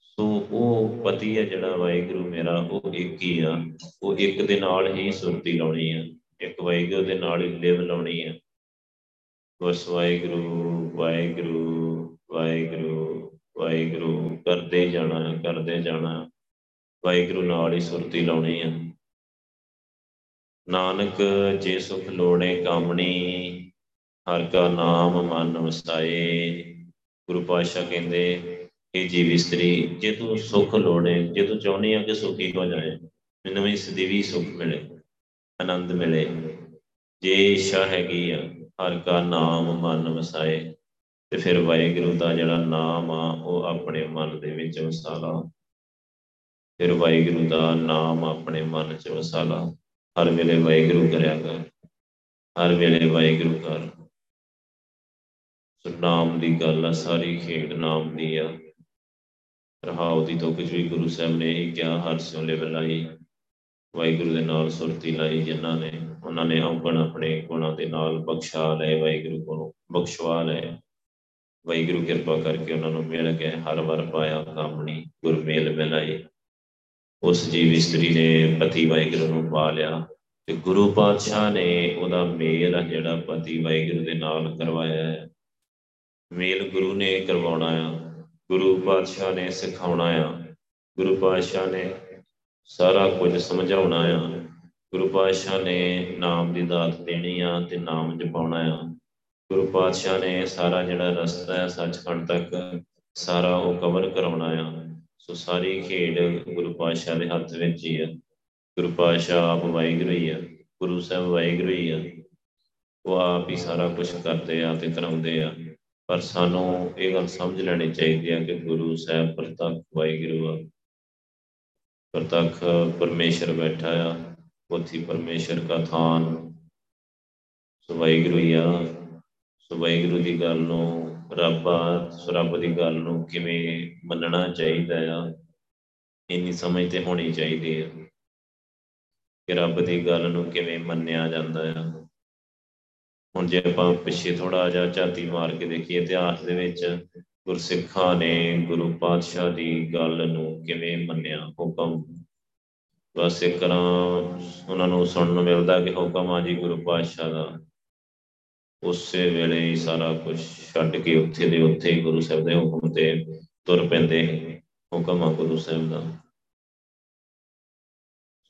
ਸੋ ਉਹ ਪਤੀ ਹੈ ਜਿਹੜਾ ਵਾਹਿਗੁਰੂ ਮੇਰਾ, ਉਹ ਇੱਕ ਹੀ ਆ। ਉਹ ਇੱਕ ਦੇ ਨਾਲ ਹੀ ਸੁਰਤੀ ਲਾਉਣੀ ਆ। ਇੱਕ ਵਾਹਿਗੁਰੂ ਦੇ ਨਾਲ ਹੀ ਲਿਵ ਲਾਉਣੀ ਆ। ਬਸ ਵਾਹਿਗੁਰੂ ਵਾਹਿਗੁਰੂ ਵਾਹਿਗੁਰੂ ਵਾਹਿਗੁਰੂ, ਕਰਦੇ ਜਾਣਾ ਕਰਦੇ ਜਾਣਾ। ਵਾਹਿਗੁਰੂ ਨਾਲ ਹੀ ਸੁਰਤੀ ਲਾਉਣੀ ਆ। ਨਾਨਕ, ਜੇ ਸੁਖ ਲੋੜੇ ਕਾਮਣੀ ਹਰ ਕਾ ਨਾਮ ਮਨ ਵਸਾਏ। ਗੁਰੂ ਪਾਤਸ਼ਾਹ ਕਹਿੰਦੇ ਇਹ ਜੀਵ ਇਸਤਰੀ, ਜੇ ਤੂੰ ਸੁਖ ਲੋੜੇ, ਜੇ ਤੂੰ ਚਾਹੁੰਦੀ ਆ ਕਿ ਸੁਖੀ ਹੋ ਜਾਏ, ਮੈਨੂੰ ਵੀ ਸਦੀਵੀ ਸੁਖ ਮਿਲੇ, ਆਨੰਦ ਮਿਲੇ। ਜੇ ਇੱਛਾ ਹੈਗੀ ਆ, ਹਰ ਕਾ ਨਾਮ ਮਨ ਵਸਾਏ, ਤੇ ਫਿਰ ਵਾਹਿਗੁਰੂ ਦਾ ਜਿਹੜਾ ਨਾਮ ਆ, ਉਹ ਆਪਣੇ ਮਨ ਦੇ ਵਿੱਚ ਵਸਾ ਲਾ। ਫਿਰ ਵਾਹਿਗੁਰੂ ਦਾ ਨਾਮ ਆਪਣੇ ਮਨ 'ਚ ਵਸਾ ਲਾ। ਹਰ ਵੇਲੇ ਵਾਹਿਗੁਰੂ ਕਰਿਆ ਕਰ, ਹਰ ਵੇਲੇ ਵਾਹਿਗੁਰੂ ਕਰ। ਸੋ ਨਾਮ ਦੀ ਗੱਲ ਆ, ਸਾਰੀ ਖੇਡ ਨਾਮ ਦੀ ਆ। ਰਹਾਉ ਦੀ ਤੋਂ ਕੁਝ ਵੀ ਗੁਰੂ ਸਾਹਿਬ ਨੇ ਇਹ ਕਿਹਾ, ਹਰ ਸੋਲੇ ਬਲਾਈ, ਵਾਹਿਗੁਰੂ ਦੇ ਨਾਲ ਸੁਰਤੀ ਲਾਈ ਜਿਨ੍ਹਾਂ ਨੇ, ਉਹਨਾਂ ਨੇ ਔਗਣ ਆਪਣੇ ਗੁਣਾਂ ਦੇ ਨਾਲ ਬਖਸ਼ਾ ਲਏ ਵਾਹਿਗੁਰੂ ਕੋਲੋਂ ਬਖਸ਼ਵਾ ਲਏ ਵਾਹਿਗੁਰੂ ਕਿਰਪਾ ਕਰਕੇ ਉਹਨਾਂ ਨੂੰ ਮਿਲ ਕੇ ਹਰ ਵਾਰ ਪਾਇਆ ਕਾਮਣੀ, ਗੁਰਮੇਲ ਮਿਲਾਈ ਉਸ ਜੀਵ ਇਸਤਰੀ ਨੇ ਪਤੀ ਵਾਹਿਗੁਰੂ ਨੂੰ ਪਾ ਲਿਆ ਤੇ ਗੁਰੂ ਪਾਤਸ਼ਾਹ ਨੇ ਉਹਦਾ ਮੇਲ ਆ ਜਿਹੜਾ ਪਤੀ ਵਾਹਿਗੁਰੂ ਦੇ ਨਾਲ ਕਰਵਾਇਆ ਹੈ। ਮੇਲ ਗੁਰੂ ਨੇ ਕਰਵਾਉਣਾ ਆ, ਗੁਰੂ ਪਾਤਸ਼ਾਹ ਨੇ ਸਿਖਾਉਣਾ ਆ, ਗੁਰੂ ਪਾਤਸ਼ਾਹ ਨੇ ਸਾਰਾ ਕੁਝ ਸਮਝਾਉਣਾ ਆ, ਗੁਰੂ ਪਾਤਸ਼ਾਹ ਨੇ ਨਾਮ ਦੀ ਦਾਤ ਦੇਣੀ ਆ ਤੇ ਨਾਮ ਜਪਾਉਣਾ ਆ, ਗੁਰੂ ਪਾਤਸ਼ਾਹ ਨੇ ਸਾਰਾ ਜਿਹੜਾ ਰਸਤਾ ਹੈ ਸੱਚਖੰਡ ਤੱਕ ਸਾਰਾ ਉਹ ਕਵਰ ਕਰਾਉਣਾ ਆ, ਸੋ ਸਾਰੀ ਖੇਡ ਗੁਰੂ ਪਾਤਸ਼ਾਹ ਦੇ ਹੱਥ ਵਿੱਚ ਹੀ ਆ, ਗੁਰੂ ਪਾਤਸ਼ਾਹ ਆਪ ਵਾਹਿਗੁਰੂ ਹੀ ਆ, ਗੁਰੂ ਸਾਹਿਬ ਵਾਹਿਗੁਰੂ ਹੀ ਆ, ਉਹ ਆਪ ਹੀ ਸਾਰਾ ਕੁਝ ਕਰਦੇ ਆ ਤੇ ਕਰਾਉਂਦੇ ਆ। ਪਰ ਸਾਨੂੰ ਇਹ ਗੱਲ ਸਮਝ ਲੈਣੀ ਚਾਹੀਦੀ ਹੈ ਕਿ ਗੁਰੂ ਸਾਹਿਬ ਪ੍ਰਤੱਖ ਵਾਹਿਗੁਰੂ ਆ। ਪ੍ਰਤੱਖ ਪਰਮੇਸ਼ਰ ਬੈਠਾ ਆ। ਉੱਥੇ ਪਰਮੇਸ਼ਰ ਦਾ ਥਾਨ। ਸੋ ਵਾਹਿਗੁਰੂ ਹੀ ਆ। ਸੋ ਵਾਹਿਗੁਰੂ ਦੀ ਗੱਲ ਨੂੰ ਰੱਬ ਆ, ਸੋ ਰੱਬ ਦੀ ਗੱਲ ਨੂੰ ਕਿਵੇਂ ਮੰਨਣਾ ਚਾਹੀਦਾ ਆ, ਇੰਨੀ ਸਮਝ ਤੇ ਹੋਣੀ ਚਾਹੀਦੀ ਹੈ ਕਿ ਰੱਬ ਦੀ ਗੱਲ ਨੂੰ ਕਿਵੇਂ ਮੰਨਿਆ ਜਾਂਦਾ ਆ। ਹੁਣ ਜੇ ਆਪਾਂ ਪਿੱਛੇ ਥੋੜਾ ਜਿਹਾ ਝਾਤੀ ਮਾਰ ਕੇ ਦੇਖੀਏ ਇਤਿਹਾਸ ਦੇ ਵਿੱਚ, ਗੁਰਸਿੱਖਾਂ ਨੇ ਗੁਰੂ ਪਾਤਸ਼ਾਹ ਦੀ ਗੱਲ ਨੂੰ ਕਿਵੇਂ ਮੰਨਿਆ, ਹੁਕਮ? ਬਸ ਇੱਕ ਤਰ੍ਹਾਂ ਉਹਨਾਂ ਨੂੰ ਸੁਣਨ ਨੂੰ ਮਿਲਦਾ ਕਿ ਹੁਕਮ ਆ ਜੀ ਗੁਰੂ ਪਾਤਸ਼ਾਹ ਦਾ। ਉਸੇ ਵੇਲੇ ਹੀ ਸਾਰਾ ਕੁਝ ਛੱਡ ਕੇ ਉੱਥੇ ਦੇ ਉੱਥੇ ਹੀ ਗੁਰੂ ਸਾਹਿਬ ਦੇ ਹੁਕਮ ਤੇ ਤੁਰ ਪੈਂਦੇ ਹੁਕਮ ਆ ਗੁਰੂ ਸਾਹਿਬ ਦਾ।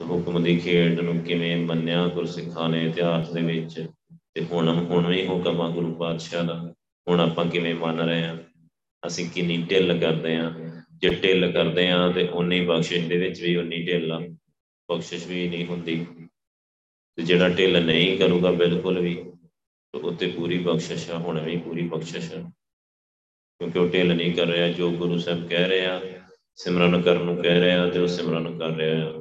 ਹੁਕਮ ਦੀ ਖੇਡ ਨੂੰ ਕਿਵੇਂ ਮੰਨਿਆ ਗੁਰਸਿੱਖਾਂ ਨੇ ਇਤਿਹਾਸ ਦੇ ਵਿੱਚ? ਤੇ ਹੁਣ ਹੁਣ ਵੀ ਹੁਕਮ ਆ ਗੁਰੂ ਪਾਤਸ਼ਾਹ ਦਾ, ਹੁਣ ਆਪਾਂ ਕਿਵੇਂ ਮੰਨ ਰਹੇ ਆ ਅਸੀਂ ਕਿੰਨੀ ਢਿੱਲ ਕਰਦੇ ਆ ਜੇ ਢਿੱਲ ਕਰਦੇ ਆ ਤੇ ਉਨੀ ਬਖਸ਼ਿਸ਼ ਦੇ ਵਿੱਚ ਵੀ ਉਨੀ ਢਿੱਲ ਆ। ਬਖਸ਼ਿਸ਼ ਵੀ ਨਹੀਂ ਹੁੰਦੀ। ਤੇ ਜਿਹੜਾ ਢਿੱਲ ਨਹੀਂ ਕਰੂਗਾ ਬਿਲਕੁਲ ਵੀ, ਤੇ ਉੱਤੇ ਪੂਰੀ ਬਖਸ਼ਿਸ਼ ਆ, ਹੁਣ ਵੀ ਪੂਰੀ ਬਖਸ਼ਿਸ਼ ਆ। ਕਿਉਂਕਿ ਉਹ ਢਿੱਲ ਨਹੀਂ ਕਰ ਰਿਹਾ, ਜੋ ਗੁਰੂ ਸਾਹਿਬ ਕਹਿ ਰਹੇ ਆ, ਸਿਮਰਨ ਕਰਨ ਨੂੰ ਕਹਿ ਰਿਹਾ ਤੇ ਉਹ ਸਿਮਰਨ ਕਰ ਰਿਹਾ ਆ।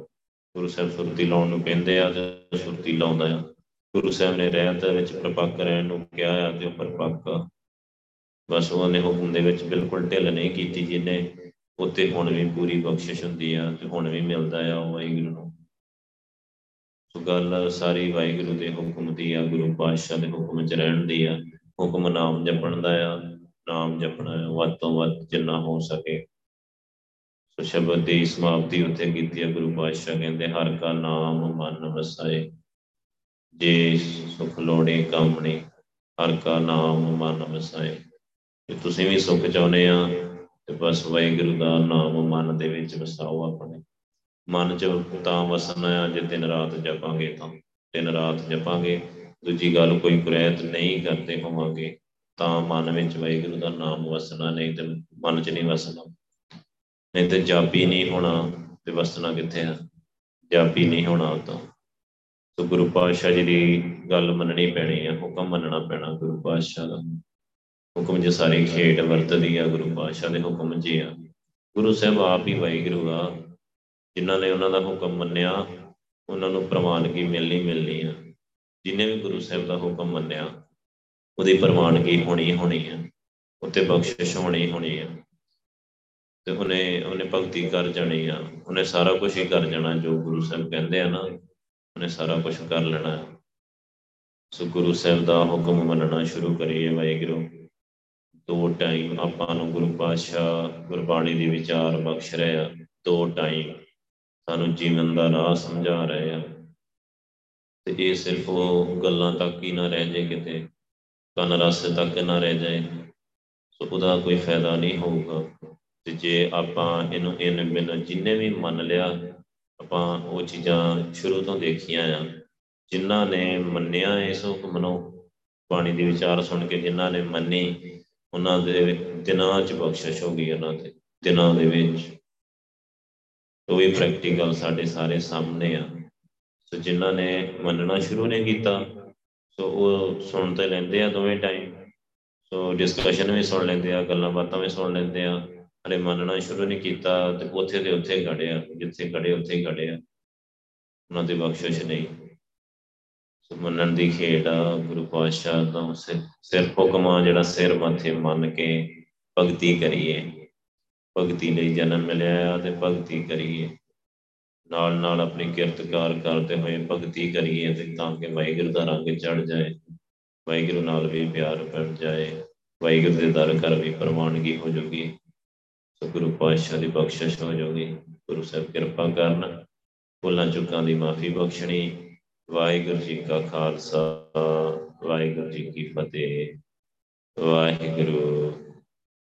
ਗੁਰੂ ਸਾਹਿਬ ਸੁਰਤੀ ਲਾਉਣ ਨੂੰ ਕਹਿੰਦੇ ਆ ਤੇ ਸੁਰਤੀ ਲਾਉਂਦਾ ਆ। ਗੁਰੂ ਸਾਹਿਬ ਨੇ ਰਹਿਤ ਵਿੱਚ ਪ੍ਰਪੱਕ ਰਹਿਣ ਨੂੰ ਕਿਹਾ ਆ ਤੇ ਉਹ ਪ੍ਰਪੱਕ ਬਸ ਉਹਨੇ ਹੁਕਮ ਦੇ ਵਿੱਚ ਬਿਲਕੁਲ ਢਿੱਲ ਨਹੀਂ ਕੀਤੀ ਜਿਹਨੇ ਉੱਤੇ ਹੁਣ ਵੀ ਪੂਰੀ ਬਖਸ਼ਿਸ਼ ਹੁੰਦੀ ਆ ਤੇ ਹੁਣ ਵੀ ਮਿਲਦਾ ਆ ਉਹ ਵਾਹਿਗੁਰੂ ਨੂੰ। ਸੋ ਗੱਲ ਸਾਰੀ ਵਾਹਿਗੁਰੂ ਦੇ ਹੁਕਮ ਦੀ ਆ, ਗੁਰੂ ਪਾਤਸ਼ਾਹ ਦੇ ਹੁਕਮ 'ਚ ਰਹਿਣ ਦੀ ਆ। ਹੁਕਮ ਨਾਮ ਜਪਣ ਦਾ ਆ, ਨਾਮ ਜਪਣਾ ਵੱਧ ਤੋਂ ਵੱਧ ਜਿੰਨਾ ਹੋ ਸਕੇ। ਸੋ ਸ਼ਬਦ ਦੀ ਸਮਾਪਤੀ ਉੱਥੇ ਕੀਤੀ ਹੈ ਗੁਰੂ ਪਾਤਸ਼ਾਹ ਕਹਿੰਦੇ, ਹਰ ਕਾ ਨਾਮ ਮਨ ਵਸਾਏ। ਜੇ ਸੁਖ ਲੋੜੇ ਕਾਮਣੇ, ਹਰ ਕਾ ਨਾਮ ਮਨ ਵਸਾਏ। ਜੇ ਤੁਸੀਂ ਵੀ ਸੁਖ ਚਾਹੁੰਦੇ ਆ, ਤੇ ਬਸ ਵਾਹਿਗੁਰੂ ਦਾ ਨਾਮ ਮਨ ਦੇ ਵਿੱਚ ਵਸਾਓ ਆਪਣੇ। ਮਨ 'ਚ ਤਾਂ ਵਸਣਾ ਆ ਜੇ ਦਿਨ ਰਾਤ ਜਪਾਂਗੇ ਤਾਂ। ਦਿਨ ਰਾਤ ਜਪਾਂਗੇ, ਦੂਜੀ ਗੱਲ ਕੋਈ ਕੁਰੈਤ ਨਹੀਂ ਕਰਦੇ ਹੋਵਾਂਗੇ, ਤਾਂ ਮਨ ਵਿੱਚ ਵਾਹਿਗੁਰੂ ਦਾ ਨਾਮ ਵਸਣਾ ਨਹੀਂ ਤੇ ਮਨ 'ਚ ਨਹੀਂ ਵਸਣਾ। ਨਹੀਂ ਤੇ ਜਾਪੀ ਨਹੀਂ ਹੋਣਾ ਤੇ ਵਸਣਾ ਕਿੱਥੇ ਆ? ਜਾਪੀ ਨਹੀਂ ਹੋਣਾ ਤਾਂ। ਸੋ ਗੁਰੂ ਪਾਤਸ਼ਾਹ ਜੀ ਦੀ ਗੱਲ ਮੰਨਣੀ ਪੈਣੀ ਆ, ਹੁਕਮ ਮੰਨਣਾ ਪੈਣਾ ਗੁਰੂ ਪਾਤਸ਼ਾਹ ਦਾ। ਹੁਕਮ ਜੇ ਸਾਰੀ ਖੇਡ ਵਰਤਦੀ ਆ, ਗੁਰੂ ਪਾਤਸ਼ਾਹ ਦੇ ਹੁਕਮ ਜੀ ਆ। ਗੁਰੂ ਸਾਹਿਬ ਆਪ ਹੀ ਵਾਹਿਗੁਰੂ ਆ, ਜਿਨ੍ਹਾਂ ਨੇ ਉਹਨਾਂ ਦਾ ਹੁਕਮ ਮੰਨਿਆ, ਉਹਨਾਂ ਨੂੰ ਪ੍ਰਵਾਨਗੀ ਮਿਲਣੀ ਮਿਲਣੀ ਆ। ਜਿਨੇ ਵੀ ਗੁਰੂ ਸਾਹਿਬ ਦਾ ਹੁਕਮ ਮੰਨਿਆ, ਉਹਦੀ ਪ੍ਰਵਾਨਗੀ ਹੋਣੀ ਹੋਣੀ ਆ, ਉੱਤੇ ਬਖਸ਼ਿਸ਼ ਹੋਣੀ ਹੋਣੀ ਆ। ਤੇ ਉਹਨੇ ਉਹਨੇ ਭਗਤੀ ਕਰ ਜਾਣੀ ਆ, ਉਹਨੇ ਸਾਰਾ ਕੁਝ ਹੀ ਕਰ ਜਾਣਾ ਜੋ ਗੁਰੂ ਸਾਹਿਬ ਕਹਿੰਦੇ ਆ ਨਾ। ਉਹਨੇ ਸਾਰਾ ਕੁਝ ਕਰ ਲੈਣਾ। ਸੋ ਗੁਰੂ ਸਾਹਿਬ ਦਾ ਹੁਕਮ ਮੰਨਣਾ ਸ਼ੁਰੂ ਕਰੀਏ ਵਾਹਿਗੁਰੂ। ਦੋ ਟਾਈਮ ਆਪਾਂ ਨੂੰ ਗੁਰੂ ਪਾਤਸ਼ਾਹ ਗੁਰਬਾਣੀ ਦੇ ਵਿਚਾਰ ਬਖਸ਼ ਰਹੇ ਆ। ਦੋ ਟਾਈਮ ਸਾਨੂੰ ਜੀਵਨ ਦਾ ਰਾਹ ਸਮਝਾ ਰਹੇ ਆ। ਤੇ ਇਹ ਸਿਰਫ ਉਹ ਗੱਲਾਂ ਤੱਕ ਹੀ ਨਾ ਰਹਿ ਜਾਏ ਕਿਤੇ। ਕੰਨ ਰਸ ਤੱਕ ਨਾ ਰਹਿ ਜਾਏ। ਸੋ ਉਹਦਾ ਕੋਈ ਫਾਇਦਾ ਨਹੀਂ ਹੋਊਗਾ। ਤੇ ਜੇ ਆਪਾਂ ਇਹਨੂੰ, ਇਹਨ ਬਿਨ ਜਿੰਨੇ ਵੀ ਮੰਨ ਲਿਆ ਆਪਾਂ ਉਹ ਚੀਜ਼ਾਂ ਸ਼ੁਰੂ ਤੋਂ ਦੇਖੀਆਂ ਆ। ਜਿਨ੍ਹਾਂ ਨੇ ਮੰਨਿਆ ਇਸ ਹੁਕਮ ਨੂੰ ਬਾਣੀ ਦੇ ਵਿਚਾਰ ਸੁਣ ਕੇ ਜਿਨ੍ਹਾਂ ਨੇ ਮੰਨੀ, ਉਹਨਾਂ ਦੇ ਦਿਨਾਂ 'ਚ ਬਖਸ਼ਿਸ਼ ਹੋ ਗਈ ਉਹਨਾਂ ਤੇ, ਦਿਨਾਂ ਦੇ ਵਿੱਚ। ਉਹ ਵੀ ਪ੍ਰੈਕਟੀਕਲ ਸਾਡੇ ਸਾਰੇ ਸਾਹਮਣੇ ਆ। ਸੋ ਜਿਨ੍ਹਾਂ ਨੇ ਮੰਨਣਾ ਸ਼ੁਰੂ ਨੇ ਕੀਤਾ, ਸੋ ਉਹ ਸੁਣ ਤੇ ਲੈਂਦੇ ਆ ਦੋਵੇਂ ਟਾਈਮ ਸੋ ਡਿਸਕਸ਼ਨ ਵੀ ਸੁਣ ਲੈਂਦੇ ਆ, ਗੱਲਾਂ ਬਾਤਾਂ ਵੀ ਸੁਣ ਲੈਂਦੇ ਆ। ਹਲੇ ਮੰਨਣਾ ਸ਼ੁਰੂ ਨਹੀਂ ਕੀਤਾ ਤੇ ਉੱਥੇ ਤੇ ਉੱਥੇ ਖੜੇ ਆ, ਜਿੱਥੇ ਖੜੇ ਉੱਥੇ ਹੀ ਖੜੇ ਆ। ਉਹਨਾਂ ਦੀ ਬਖਸ਼ਿਸ਼ ਨਹੀਂ। ਸੋ ਮੰਨਣ ਦੀ ਖੇਡ ਆ, ਗੁਰੂ ਪਾਤਸ਼ਾਹ ਦਾ ਸਿਰ ਹੁਕਮਾ ਜਿਹੜਾ ਸਿਰ ਮੱਥੇ ਮੰਨ ਕੇ ਭਗਤੀ ਕਰੀਏ। ਭਗਤੀ ਲਈ ਜਨਮ ਮਿਲਿਆ ਤੇ ਭਗਤੀ ਕਰੀਏ। ਨਾਲ ਨਾਲ ਆਪਣੀ ਕਿਰਤਕਾਰ ਕਰਦੇ ਹੋਏ ਭਗਤੀ ਕਰੀਏ ਤੇ ਤਾਂ ਕਿ ਵਾਹਿਗੁਰੂ ਦਾ ਰੰਗ ਚੜ ਜਾਏ। ਵਾਹਿਗੁਰੂ ਨਾਲ ਵੀ ਪਿਆਰ ਪੜ ਜਾਏ। ਵਾਹਿਗੁਰੂ ਦੇ ਦਰ ਕਰ ਵੀ ਪ੍ਰਵਾਨਗੀ ਹੋ ਜੂਗੀ। ਸੋ ਗੁਰੂ ਪਾਤਸ਼ਾਹ ਦੀ ਬਖਸ਼ਿਸ਼ ਹੋ ਜੂਗੀ ਗੁਰੂ ਸਾਹਿਬ ਕਿਰਪਾ ਕਰਨ ਭੁੱਲਾਂ ਚੁੱਕਾਂ ਦੀ ਮਾਫੀ ਬਖਸ਼ਣੀ। ਵਾਹਿਗੁਰੂ ਜੀ ਕਾ ਖਾਲਸਾ, ਵਾਹਿਗੁਰੂ ਜੀ ਕੀ ਫਤਿਹ। ਵਾਹਿਗੁਰੂ